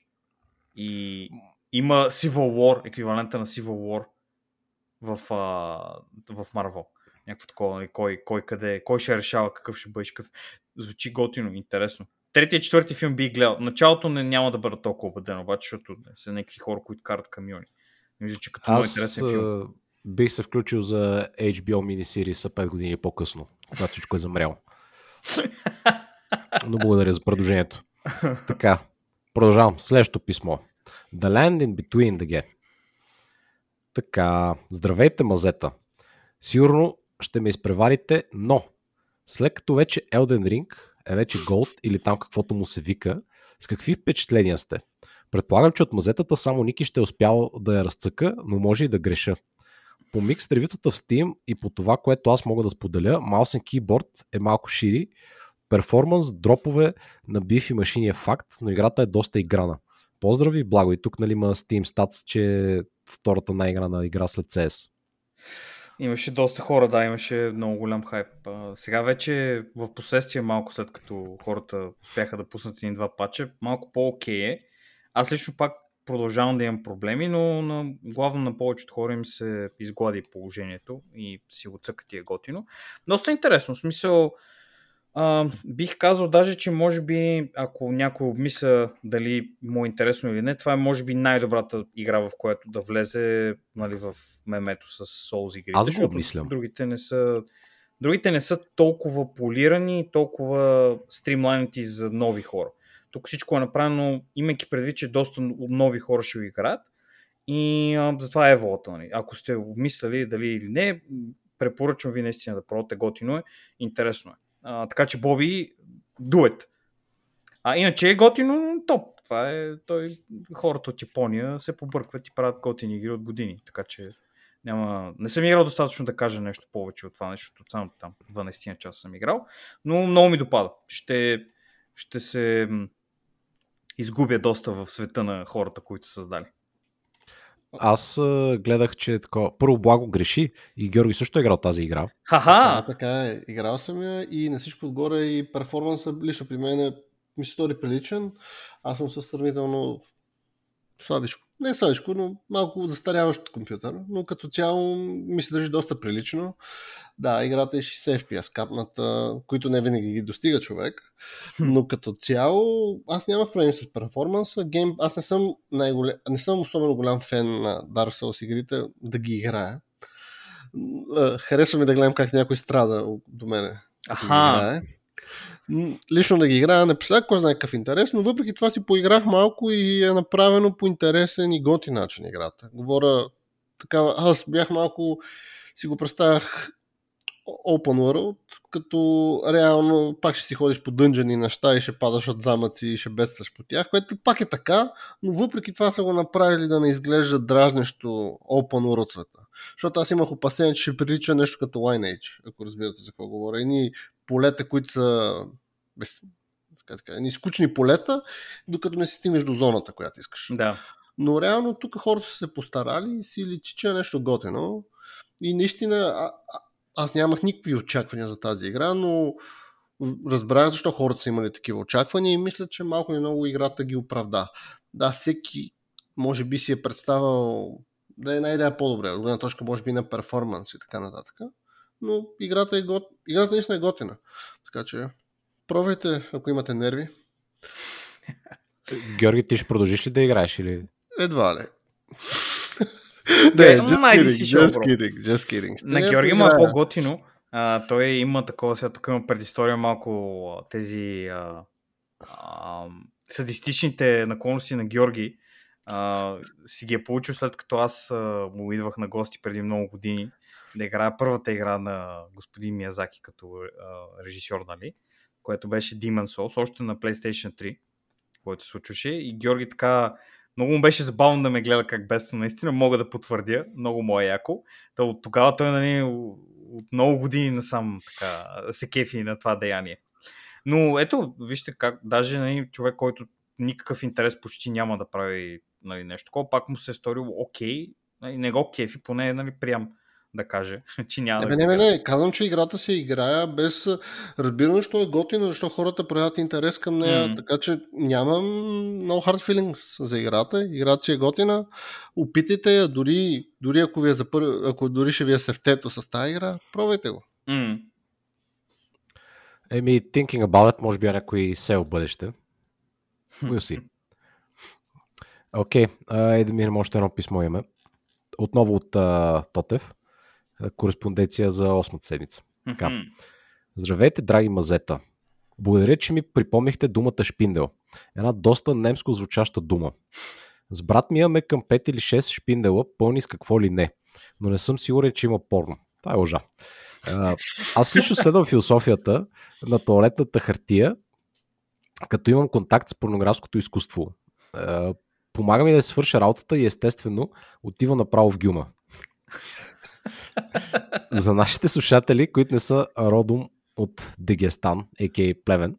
И има Civil War, еквивалента на Civil War в, а, в Marvel. Някакво такова, нали, кой, кой къде, кой ще решава какъв ще бъдеш, какъв. Звучи готино, интересно. Третия четвърти филм би гледал. Началото не, няма да бъда толкова убеден, обаче, защото са някакви хора, които карат камиони. Мисля, че като Аз интересен филм. бих се включил за HBO минисерис 5 години по-късно, когато всичко е замряло. Но благодаря за предложението. Така, продължавам. Следващото писмо. The Land in Between the Gap. Така, здравейте, мазета. Сигурно ще ме изпреварите, но след като вече Elden Ring е вече Gold или там каквото му се вика, с какви впечатления сте? Предполагам, че от мазетата само Ники ще е успял да я разцъка, но може и да греша. По микс ревютата в Steam и по това, което аз мога да споделя, Mouse and Keyboard е малко шири. Перформанс, дропове на биф и машини е факт, но играта е доста играна. Поздрави, благо и тук нали има Steam Stats, че втората най-играна игра след CS. Имаше доста хора, да, имаше много голям хайп. А, сега вече в последствие, малко след като хората успяха да пуснат един-два пача, малко по-окей е. Аз лично пак продължавам да имам проблеми, но на, главно на повечето хора им се изглади положението и си го цъкат и е готино. Доста интересно, в смисъл а, бих казал даже, че може би, ако някой обмисля дали му е интересно или не, това е може би най-добрата игра, в която да влезе нали, в мемето с Souls игрите. Аз го обмислям. Другите не са Другите не са толкова полирани, толкова стримлайнати за нови хора. Тук всичко е направено, имайки предвид, че доста нови хора ще го играят. И а, затова е волата. Нали. Ако сте обмисляли дали или не, препоръчвам ви наистина да пробвате. Готино е, интересно е. А, така че Боби, дует. А иначе е готино, топ. Това е, той, хората от Япония се побъркват и правят готини игри от години. Така че няма, не съм играл достатъчно да кажа нещо повече от това, нещо само там 12 на час съм играл, но много ми допада. Ще, ще се изгубя доста в света на хората, които са създали. Аз а, гледах, че е такова. Първо Благо греши и Георги също е играл тази игра. Ха-ха! така е. Играл съм я и на всичко отгоре и перформанса лично при мен е, ми се стори приличен. Аз съм със сравнително слабичко. Не слабичко, но малко застаряващ компютър. Но като цяло ми се държи доста прилично. Да, играта е 60 FPS капната, които не винаги ги достига човек. Но като цяло аз нямах проблем с перформанса. Гейм... Аз не съм, най-голем... не съм особено голям фен на Dark Souls игрите да ги играя. Харесва ми да гледам как някой страда до мене. Аха. играе. Лично да ги играя не представя кой знае какъв интерес, но въпреки това си поиграх малко и е направено по интересен и готи начин играта. Говоря такава, аз бях малко, си го представях open world, като реално пак ще си ходиш по дънжени неща и ще падаш от замъци и ще бедстваш по тях, което пак е така, но въпреки това са го направили да не изглежда дразнещо open world света. Защото аз имах опасение, че ще прилича нещо като Lineage, ако разбирате за какво говоря. Едни полета, които са без, така, така, скучни полета, докато не си стигнеш до зоната, която искаш. Да. Но реално тук хората са се постарали и си личи, че е нещо готино. И наистина а, а, аз нямах никакви очаквания за тази игра, но разбрах защо хората са имали такива очаквания и мисля, че малко или много играта ги оправда. Да, всеки може би си е представил да е една идея по-добре, от гледна точка може би на перформанс и така нататък. Но играта, е гот... играта наистина е готина. Така че пробвайте, ако имате нерви. Георги, ти ще продължиш ли да играеш или? Едва ли. Бе, just майди kidding, си just шоу, kidding, just kidding. Ще На Георги има поиграя. по-готино. А, той има такова, сега тук има предистория малко тези а, а, садистичните наклонности на Георги. А, си ги е получил след като аз а, му идвах на гости преди много години да играя първата игра на господин Миязаки като а, режисьор, нали? Което беше Demon's Souls, още на PlayStation 3, което се случваше. И Георги така Много му беше забавно да ме гледа как бедства. Наистина мога да потвърдя. Много му е яко. Та от тогава той нали, от много години насам така, се кефи на това деяние. Но ето, вижте как, даже нали, човек, който никакъв интерес почти няма да прави нали, нещо такова, пак му се е сторило окей, нали, не го кефи, поне нали, приям да каже, че няма не, да не, не, не, казвам, че играта се играя без разбиране, що е готина, защо хората проявят интерес към нея, mm. така че нямам много hard feelings за играта. Играта си е готина, опитайте я, дори, дори ако, ви е за пър... ако дори ще ви е сефтето с тази игра, пробвайте го. Mm. Еми, thinking about it, може би е някой сел бъдеще. We'll see. Окей, okay, да минем още едно писмо име. Отново от uh, Тотев. Кореспонденция за 8 седмица. Така. Здравейте, драги мазета. Благодаря, че ми припомнихте думата шпиндел. Една доста немско звучаща дума. С брат ми имаме към 5 или 6 шпиндела, пълни с какво ли не. Но не съм сигурен, че има порно. Това е лъжа. Аз лично следвам философията на туалетната хартия, като имам контакт с порнографското изкуство. Помага ми да свърша работата и естествено отива направо в гюма. За нашите слушатели, които не са родом от Дегестан, а.к.а. Плевен,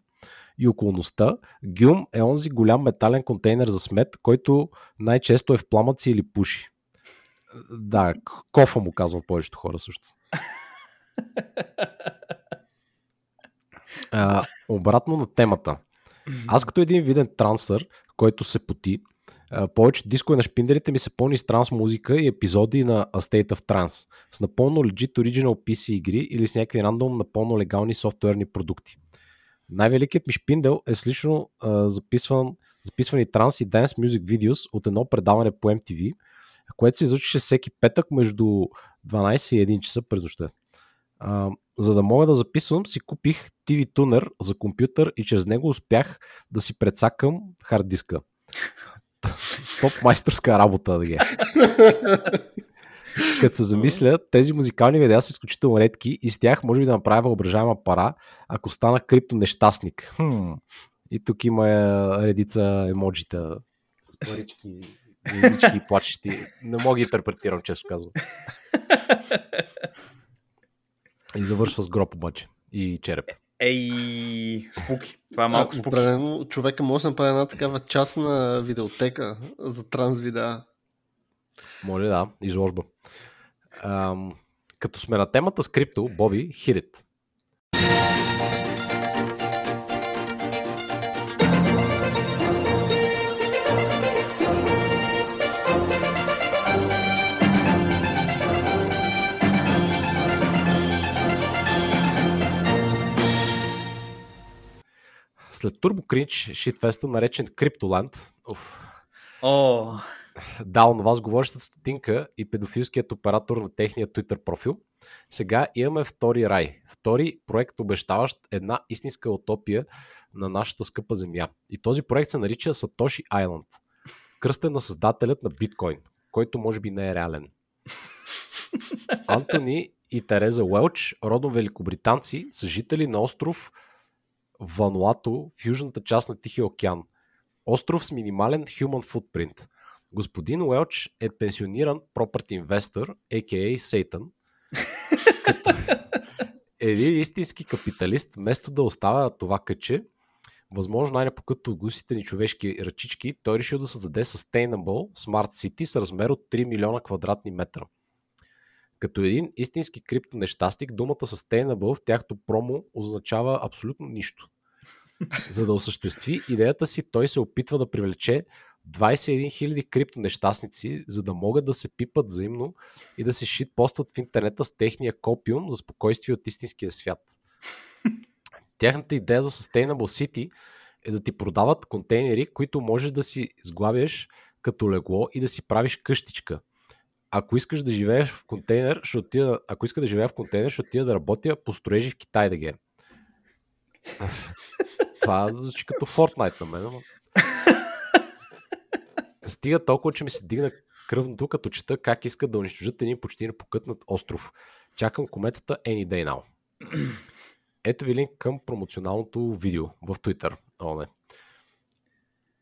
и околността, гюм е онзи голям метален контейнер за смет, който най-често е в пламъци или пуши. Да, кофа му казвам повечето хора също. А, обратно на темата. Аз като един виден трансър, който се поти, повече дискове на шпинделите ми са пълни с транс музика и епизоди на A State of Trance с напълно legit original PC игри или с някакви рандом напълно легални софтуерни продукти. Най-великият ми шпиндел е с лично а, записван, записвани транс и dance music videos от едно предаване по MTV, което се излучеше всеки петък между 12 и 1 часа през нощта. За да мога да записвам, си купих TV Tuner за компютър и чрез него успях да си предсакам хард диска. Топ майсторска работа да ги е. Като се замисля, тези музикални видеа са изключително редки и с тях може би да направя въображаема пара, ако стана крипто нещастник. Хм. И тук има е, редица емоджита с парички, езички и плачещи. Не мога да интерпретирам, често казвам. И завършва с гроб обаче. И череп. Ей, спуки. Това е малко спуки. Определено човека може да направи една такава частна видеотека за транс видеа. Може да, изложба. Ам, като сме на темата с крипто, Боби, хирит. След Turbo Cringe шитфеста, наречен Криптоланд, О, да, он вас говорещата стотинка и педофилският оператор на техния Twitter профил, сега имаме втори рай. Втори проект, обещаващ една истинска утопия на нашата скъпа земя. И този проект се нарича Satoshi Island. Кръстен на създателят на биткоин, който може би не е реален. Антони и Тереза Уелч, родом великобританци, са жители на остров Вануато в южната част на Тихия океан. Остров с минимален human footprint. Господин Уелч е пенсиониран property инвестор, a.k.a. Сейтан. като един истински капиталист, вместо да оставя това къче, възможно най-непокътно от гусите ни човешки ръчички, той решил да създаде Sustainable Smart City с размер от 3 милиона квадратни метра. Като един истински крипто нещастник, думата Sustainable в тяхто промо означава абсолютно нищо. За да осъществи идеята си, той се опитва да привлече 21 000 крипто нещастници, за да могат да се пипат взаимно и да се шитпостват в интернета с техния копиум за спокойствие от истинския свят. Тяхната идея за Sustainable City е да ти продават контейнери, които можеш да си сглавяш като легло и да си правиш къщичка. Ако искаш да живееш в контейнер, ще отида, ако иска да живея в контейнер, ще отида да работя по строежи в Китай да ги е. Това звучи като Fortnite на мен. Но... Стига толкова, че ми се дигна кръвното, като чета как искат да унищожат един почти непокътнат остров. Чакам кометата Any Day Now. Ето ви линк към промоционалното видео в Twitter. О, не.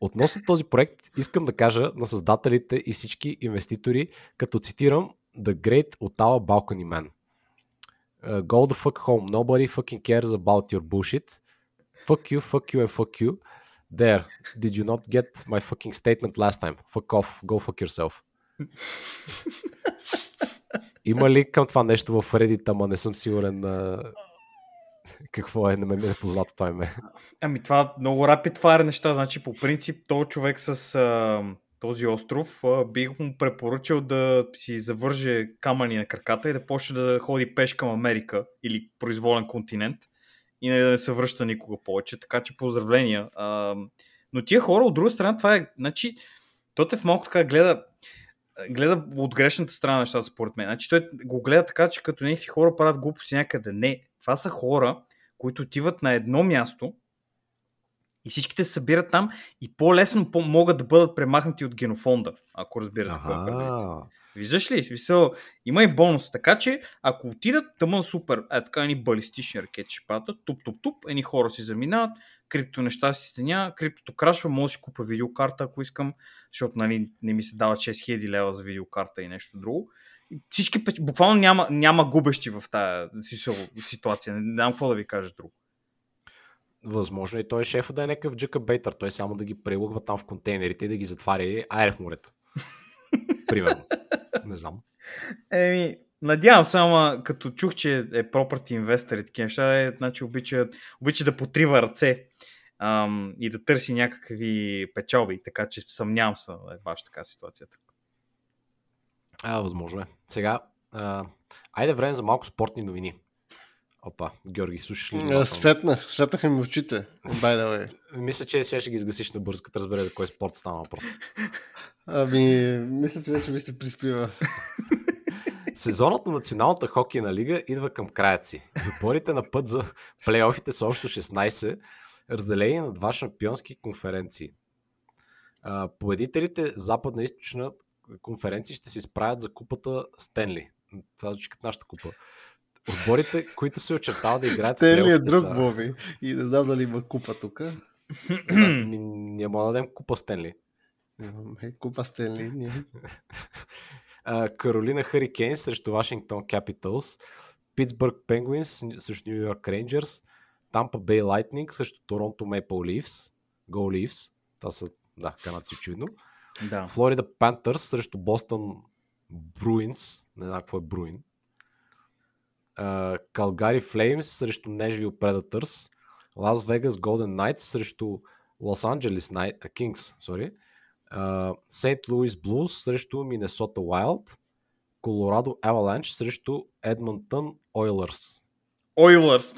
Относно този проект, искам да кажа на създателите и всички инвеститори, като цитирам The Great Ottawa Balcony Man. Uh, go the fuck home. Nobody fucking cares about your bullshit. Fuck you, fuck you and fuck you. There. Did you not get my fucking statement last time? Fuck off. Go fuck yourself. Има ли към това нещо в Reddit, ама не съм сигурен какво е, не ме е познато това име. Ами това много рапид fire неща, значи по принцип този човек с а, този остров а, бих му препоръчал да си завърже камъни на краката и да почне да ходи пеш към Америка или произволен континент и нали, да не се връща никога повече, така че поздравления. А, но тия хора от друга страна, това е, значи, Тотев малко така гледа, гледа от грешната страна нещата, според мен. Значи той го гледа така, че като някакви хора правят глупости някъде. Не, това са хора, които отиват на едно място и всичките се събират там и по-лесно по- могат да бъдат премахнати от генофонда, ако разбирате какво е предвид. Виждаш ли? Смисъл, има и бонус. Така че, ако отидат, тъмън супер, е така едни балистични ракети ще падат, туп-туп-туп, едни хора си заминават, крипто неща си стеня, криптото крашва, може да си купа видеокарта, ако искам, защото нали, не ми се дава 6000 лева за видеокарта и нещо друго. Всички, буквално няма, няма губещи в тази ситуация. Не знам какво да ви кажа друго. Възможно и той е шефа да е някакъв джъка бейтър. Той само да ги прелъгва там в контейнерите и да ги затваря и в морето. Примерно. Не знам. Еми, надявам се, ама като чух, че е property инвестор и такива неща, е, значи обича, обича да потрива ръце ам, и да търси някакви печалби, така че съмнявам се е ваша така ситуацията. А, възможно е. Сега, а, айде време за малко спортни новини. Опа, Георги, слушаш ли? А, светнах, светнаха ми очите. By the way. Мисля, че сега ще ги сгасиш на бързо, като разбере за кой спорт става въпрос. Ами, мисля, че вече ми се приспива. Сезонът на Националната хокейна лига идва към краят си. Отборите на път за плейофите са още 16, разделени на два шампионски конференции. Победителите западна и източна конференции ще се изправят за купата Стенли. Това звучи като нашата купа. Отборите, които се очертават да играят Стенли е друг, са... Боби. И не знам дали има купа тук. Ние мога да дадем купа Стенли. Купа Стенли. Каролина Харикейн срещу Вашингтон Капиталс, Питсбърг Пенгуинс срещу Нью Йорк Рейнджерс, Тампа Бей Лайтнинг срещу Торонто Мейпл Ливс, Go Leafs, това са, да, канадци очевидно. Да. Флорида Пантърс срещу Бостон Бруинс, не знам какво е Бруин. Калгари Флеймс срещу Нежвил Predators, Лас Вегас Голден Найтс срещу Лос Анджелес Кингс, сори. Сейнт Луис Блуз срещу Миннесота Уайлд, Колорадо Аваланч срещу Едмонтън Ойлърс. Ойлърс!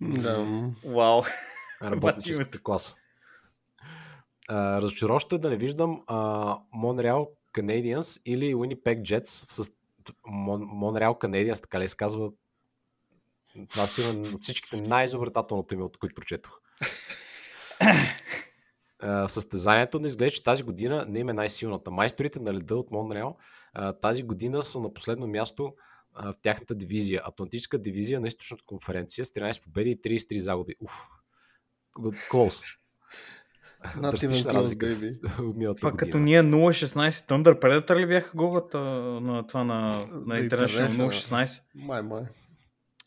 Да. Вау. Работническата класа. Разочароващо е да не виждам Монреал Canadiens или Winnipeg Jets с Монреал Canadiens, така ли се казва? Това си от всичките най-изобретателното име, от които прочетох. състезанието не изглежда, че тази година не им е най-силната. Майсторите на леда от Монреал тази година са на последно място в тяхната дивизия. Атлантическа дивизия на източната конференция с 13 победи и 33 загуби. Уф. Close. Драстична разлика. Това като ние 0.16 Thunder Predator ли бяха голата на това на, на International 0.16? Май, май.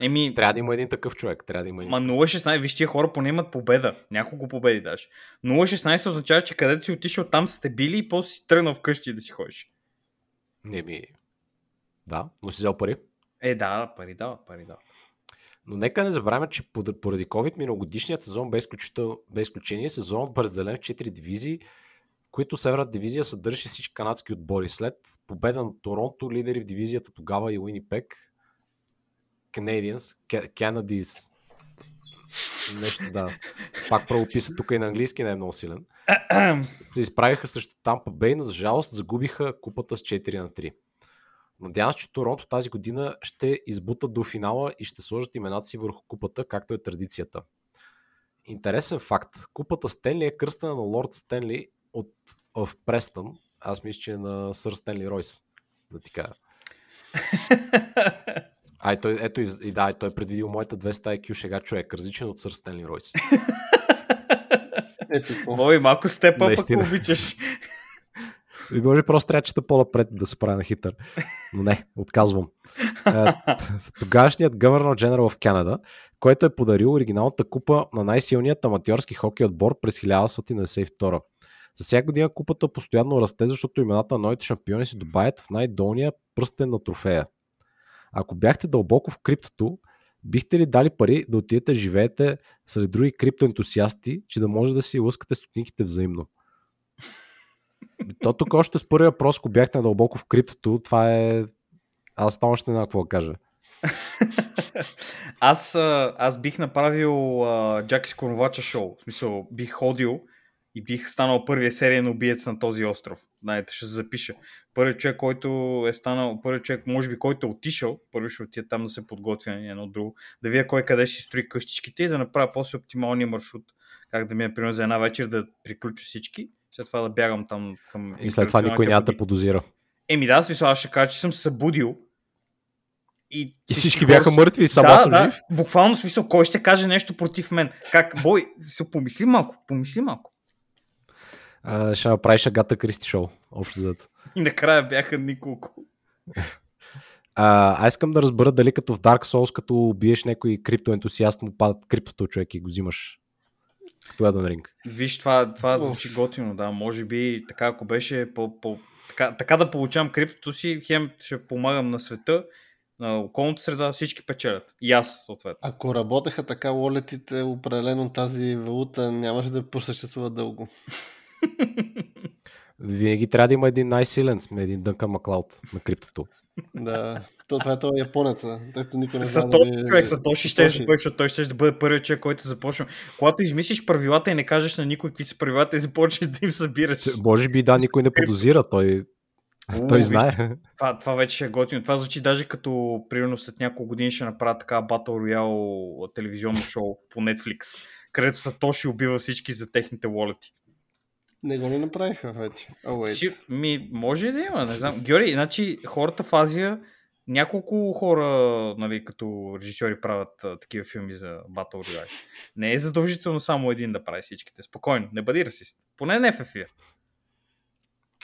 Еми, трябва да има един такъв човек. Трябва да има един. Ма 0.16, виж тия хора поне имат победа. Няколко победи даже. 0.16 означава, че където си отишъл там сте били и после си тръгнал вкъщи да си ходиш. Не ми. Да, но си взел пари. Е, да, пари да, пари да. Но нека не забравяме, че поради COVID миналогодишният сезон бе, бе изключение. Сезонът бе разделен в 4 дивизии, които Северната дивизия съдържаше всички канадски отбори. След победа на Торонто, лидери в дивизията тогава и Уинипек, Canadians, Canadies, нещо да. Пак правописа тук и на английски не е много силен. се изправиха срещу Тампа Бей, но за жалост загубиха купата с 4 на 3. Надявам се, че Торонто тази година ще избутат до финала и ще сложат имената си върху купата, както е традицията. Интересен факт. Купата Стенли е кръстена на Лорд Стенли от, в Престън. Аз мисля, че е на Сър Стенли Ройс. Да ти кажа. Ай, той, ето и, и да, той е предвидил моята 200 IQ шега човек, различен от Сър Стенли Ройс. Епико. Боби, малко степа, пък Наистина. обичаш. И може просто трябва по-напред да се прави на хитър. Но не, отказвам. Е, Тогашният Governor General в Канада, който е подарил оригиналната купа на най-силният аматьорски хокей отбор през 1992. За всяка година купата постоянно расте, защото имената на новите шампиони се добавят в най-долния пръстен на трофея. Ако бяхте дълбоко в криптото, бихте ли дали пари да отидете живеете сред други криптоентусиасти, че да може да си лъскате стотинките взаимно? То тук още с първия въпрос, ако бяхте дълбоко в криптото, това е... Аз там още не какво кажа. Аз, аз бих направил а, Джаки Скоровача шоу. В смисъл, бих ходил и бих станал първия сериен убиец на този остров. Знаете, ще се запиша. Първият човек, който е станал, първият човек, може би, който е отишъл, първи ще отиде там да се подготвя едно друго, да видя кой къде ще строи къщичките и да направя после оптималния маршрут. Как да ми е, примерно, за една вечер да приключа всички, след това да бягам там към... И след това никой няма да подозира. Еми да, смисъл, аз ще кажа, че съм се събудил и, И всички бяха мъртви и сам да, съм да, жив. буквално смисъл, кой ще каже нещо против мен? Как, бой, се помисли малко, помисли малко. А, ще направиш Агата Кристи шоу. Общо зад. И накрая бяха николко. А, аз искам да разбера дали като в Dark Souls, като убиеш някой криптоентусиаст, му падат криптото човек и го взимаш. Като Elden Ring. Виж, това, това звучи готино, да. Може би така, ако беше по, по, така, така да получавам криптото си, хем ще помагам на света, на околната среда, всички печелят. И аз, съответно. Ако работеха така лолетите, определено тази валута нямаше да просъществува дълго. Винаги трябва да има един най-силен, един Дънкан Маклауд на криптото. Да, то, това е този японеца, дето никой не знае. Сатоши, дали- човек, Сатоши ще да бъде, защото той ще да бъде първият човек, който започва. Когато измислиш правилата и не кажеш на никой какви са правилата и започнеш да им събираш. Може би да, никой не подозира, той, Уу, той виж, знае. Това, това вече е готино. Това звучи даже като, примерно, след няколко години ще направят така Battle Royale телевизионно шоу по Netflix, където Сатоши убива всички за техните волети. Не го ли направиха вече? Oh. Си, ми, може и да има, не знам. Георги, значи хората в Азия, няколко хора, нали, като режисьори правят а, такива филми за Battle Royale. Не е задължително само един да прави всичките. Спокойно, не бъди расист. Поне не в ефир.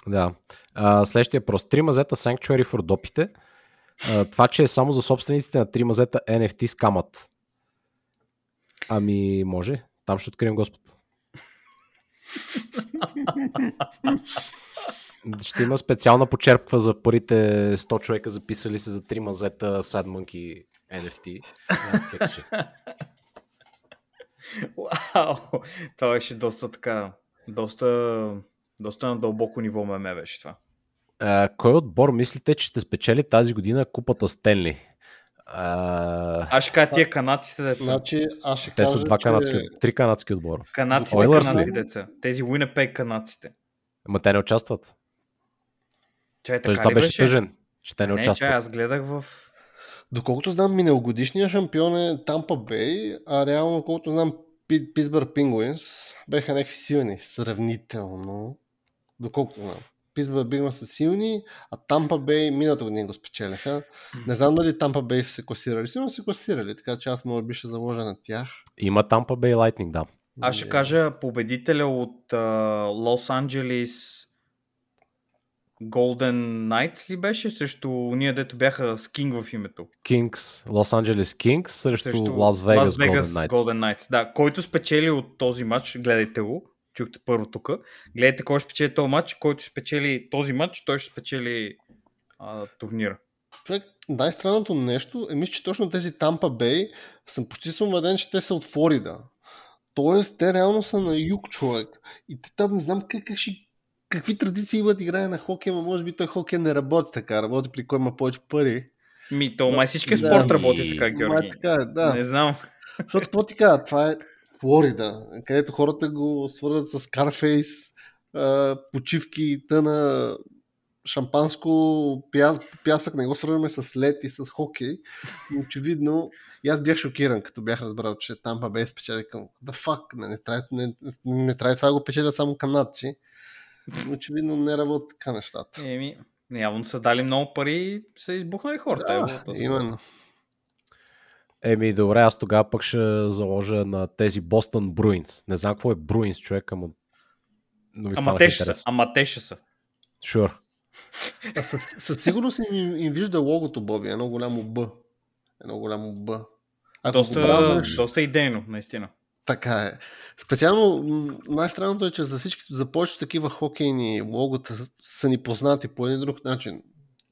Да. А, следващия въпрос. Три мазета Sanctuary for допите. А, това, че е само за собствениците на три мазета NFT скамат. Ами, може. Там ще открием Господ. Ще има специална почерпка за първите 100 човека записали се за три мазета Sad Monkey NFT. Вау! Това беше доста така, доста, доста на дълбоко ниво меме беше това. А, кой отбор мислите, че ще спечели тази година купата Стенли? А, Аз ще кажа тия канадците деца. Значи, аз ще те кажа, са два че... канадски, три канадски отбора. Канадците, Oilers канадци ли? деца. Тези Уинепек канадците. Ама те не участват. Чай, така това ли беше тъжен, че те не, Не, чай, участват. аз гледах в... Доколкото знам, миналогодишния шампион е Тампа Бей, а реално, колкото знам, Пи- Питсбърг Пингуинс беха някакви силни, сравнително. Доколкото знам. Питсбърг Пингуинс са силни, а Тампа Бей миналата година го спечелиха. Не знам дали Тампа Бей са се класирали. Сигурно са се класирали, така че аз може би ще заложа на тях. Има Tampa Bay Lightning, да. Аз ще кажа победителя от Лос Анджелис Golden Knights ли беше? Срещу ние, дето бяха с King в името. Kings, Лос Анджелес Кингс срещу, Срещу Лас Вегас Knights. Golden Knights. Да, който спечели от този матч, гледайте го, чухте първо тук, гледайте кой ще спечели този матч, който спечели този матч, той ще спечели а, турнира. Човек, най-странното нещо е, мисля, че точно тези Тампа Бей съм почти съм убеден, че те са от Флорида. Тоест, те реално са на юг човек. И те там не знам как, как ще, какви традиции имат играе на хокей, но може би той хокей не работи така. Работи при кой има повече пари. Ми, то май всички Да, спорт ми- работи така, Георги. така е, да. Не знам. Защото какво ти кажа, това е Флорида, където хората го свързват с а, почивки, тъна, шампанско, пя, пясък, не го свързваме с лед и с хокей. Но очевидно, и аз бях шокиран, като бях разбрал, че Тампа Бей спечели към the fuck, не, не, трябва, не, не трябва това да го печелят само канадци. Но очевидно не работят така нещата. Еми, явно са дали много пари и са избухнали хората. Да, този- именно. Еми, добре, аз тогава пък ще заложа на тези Бостон Бруинс. Не знам какво е Бруинс, човек, ама... Но ми Ама те ще са. Ама те ще са. Sure. А със, със сигурност им, им вижда логото, Боби. Едно голямо Б. Едно голямо Б. Ако Доста, бразнеш, доста идейно, наистина. така е. Специално най-странното е, че за всички, за повечето такива хокейни логота са ни познати по един друг начин.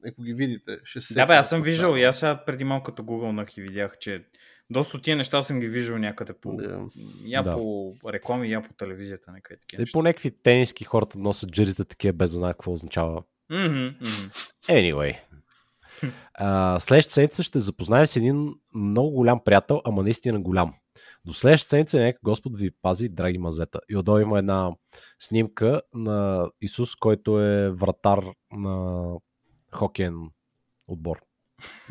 Ако ги видите, ще се Да, бе, аз съм виждал и аз сега преди малко като гугълнах и видях, че доста от тия неща съм ги виждал някъде по... Да. Я Да. по реклами, я по телевизията, някъде такива И неща. по някакви тениски хората носят джерзите такива без да знаят какво означава. Мгм, мгм. Anyway. А, следващата седмица ще запознаем с един много голям приятел, ама наистина голям. До следващата седмица нека Господ ви пази, драги мазета. И отдолу има една снимка на Исус, който е вратар на хокейен отбор.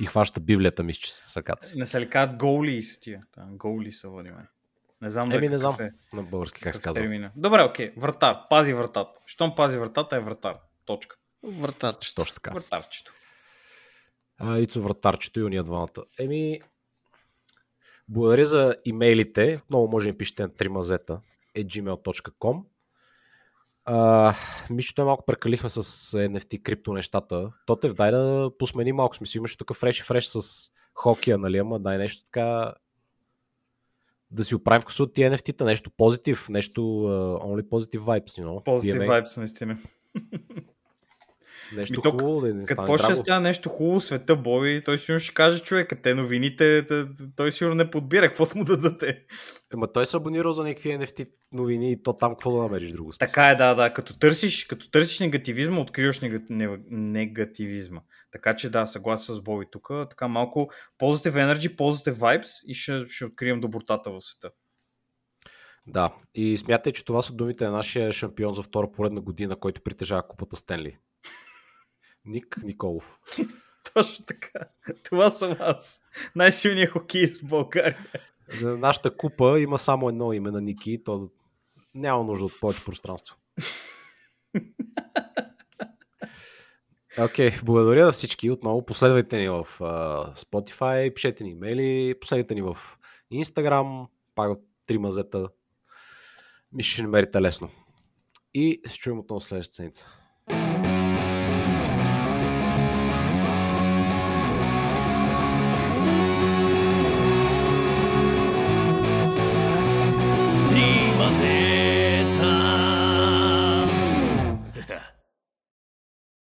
И хваща Библията, мисля, че с ръката си. Не се ли казват гоули с тия? Та, гоули са води мен. Не знам Еми, да не знам е, на български как се казва. термина. Добре, окей. Вратар. Пази вратата. Щом пази вратата е вратар. Точка. Вратарчето. Точно така. Вратарчето. А, Ицо вратарчето и уния двамата. Еми, благодаря за имейлите. Много може да пишете на 3 мазета е gmail.com а, че малко прекалихме с NFT крипто нещата. Тотев, дай да посмени малко. Смисъл, имаш тук фреш и фреш с хокея, нали? Ама дай нещо така да си оправим вкуса от тия NFT-та, нещо позитив, нещо uh, only positive vibes, you know? Позитив DMA. вайбс, наистина. Нещо Ми хубаво, да не Като почне да драго. става нещо хубаво в света, Боби, той сигурно ще каже човека, те новините, той сигурно не подбира, каквото му дадете. Ема той се абонирал за някакви NFT новини и то там какво да намериш друго? смисъл? Така е, да, да. Като търсиш, като търсиш негативизма, откриваш нега- не- негативизма. Така че да, съгласен с Боби тук. Така малко positive energy, positive vibes и ще, ще открием добротата в света. Да, и смятай, че това са думите на нашия шампион за втора поредна година, който притежава купата Стенли. Ник Николов. Точно така. Това съм аз. Най-силният хокеист в България. За Нашата купа има само едно име на Ники то няма нужда от повече пространство. Окей, okay, благодаря на всички отново. Последвайте ни в uh, Spotify, пишете ни имейли, последвайте ни в Instagram, пак три мазета. Мисля, ще намерите лесно. И се чуем отново следващата седмица.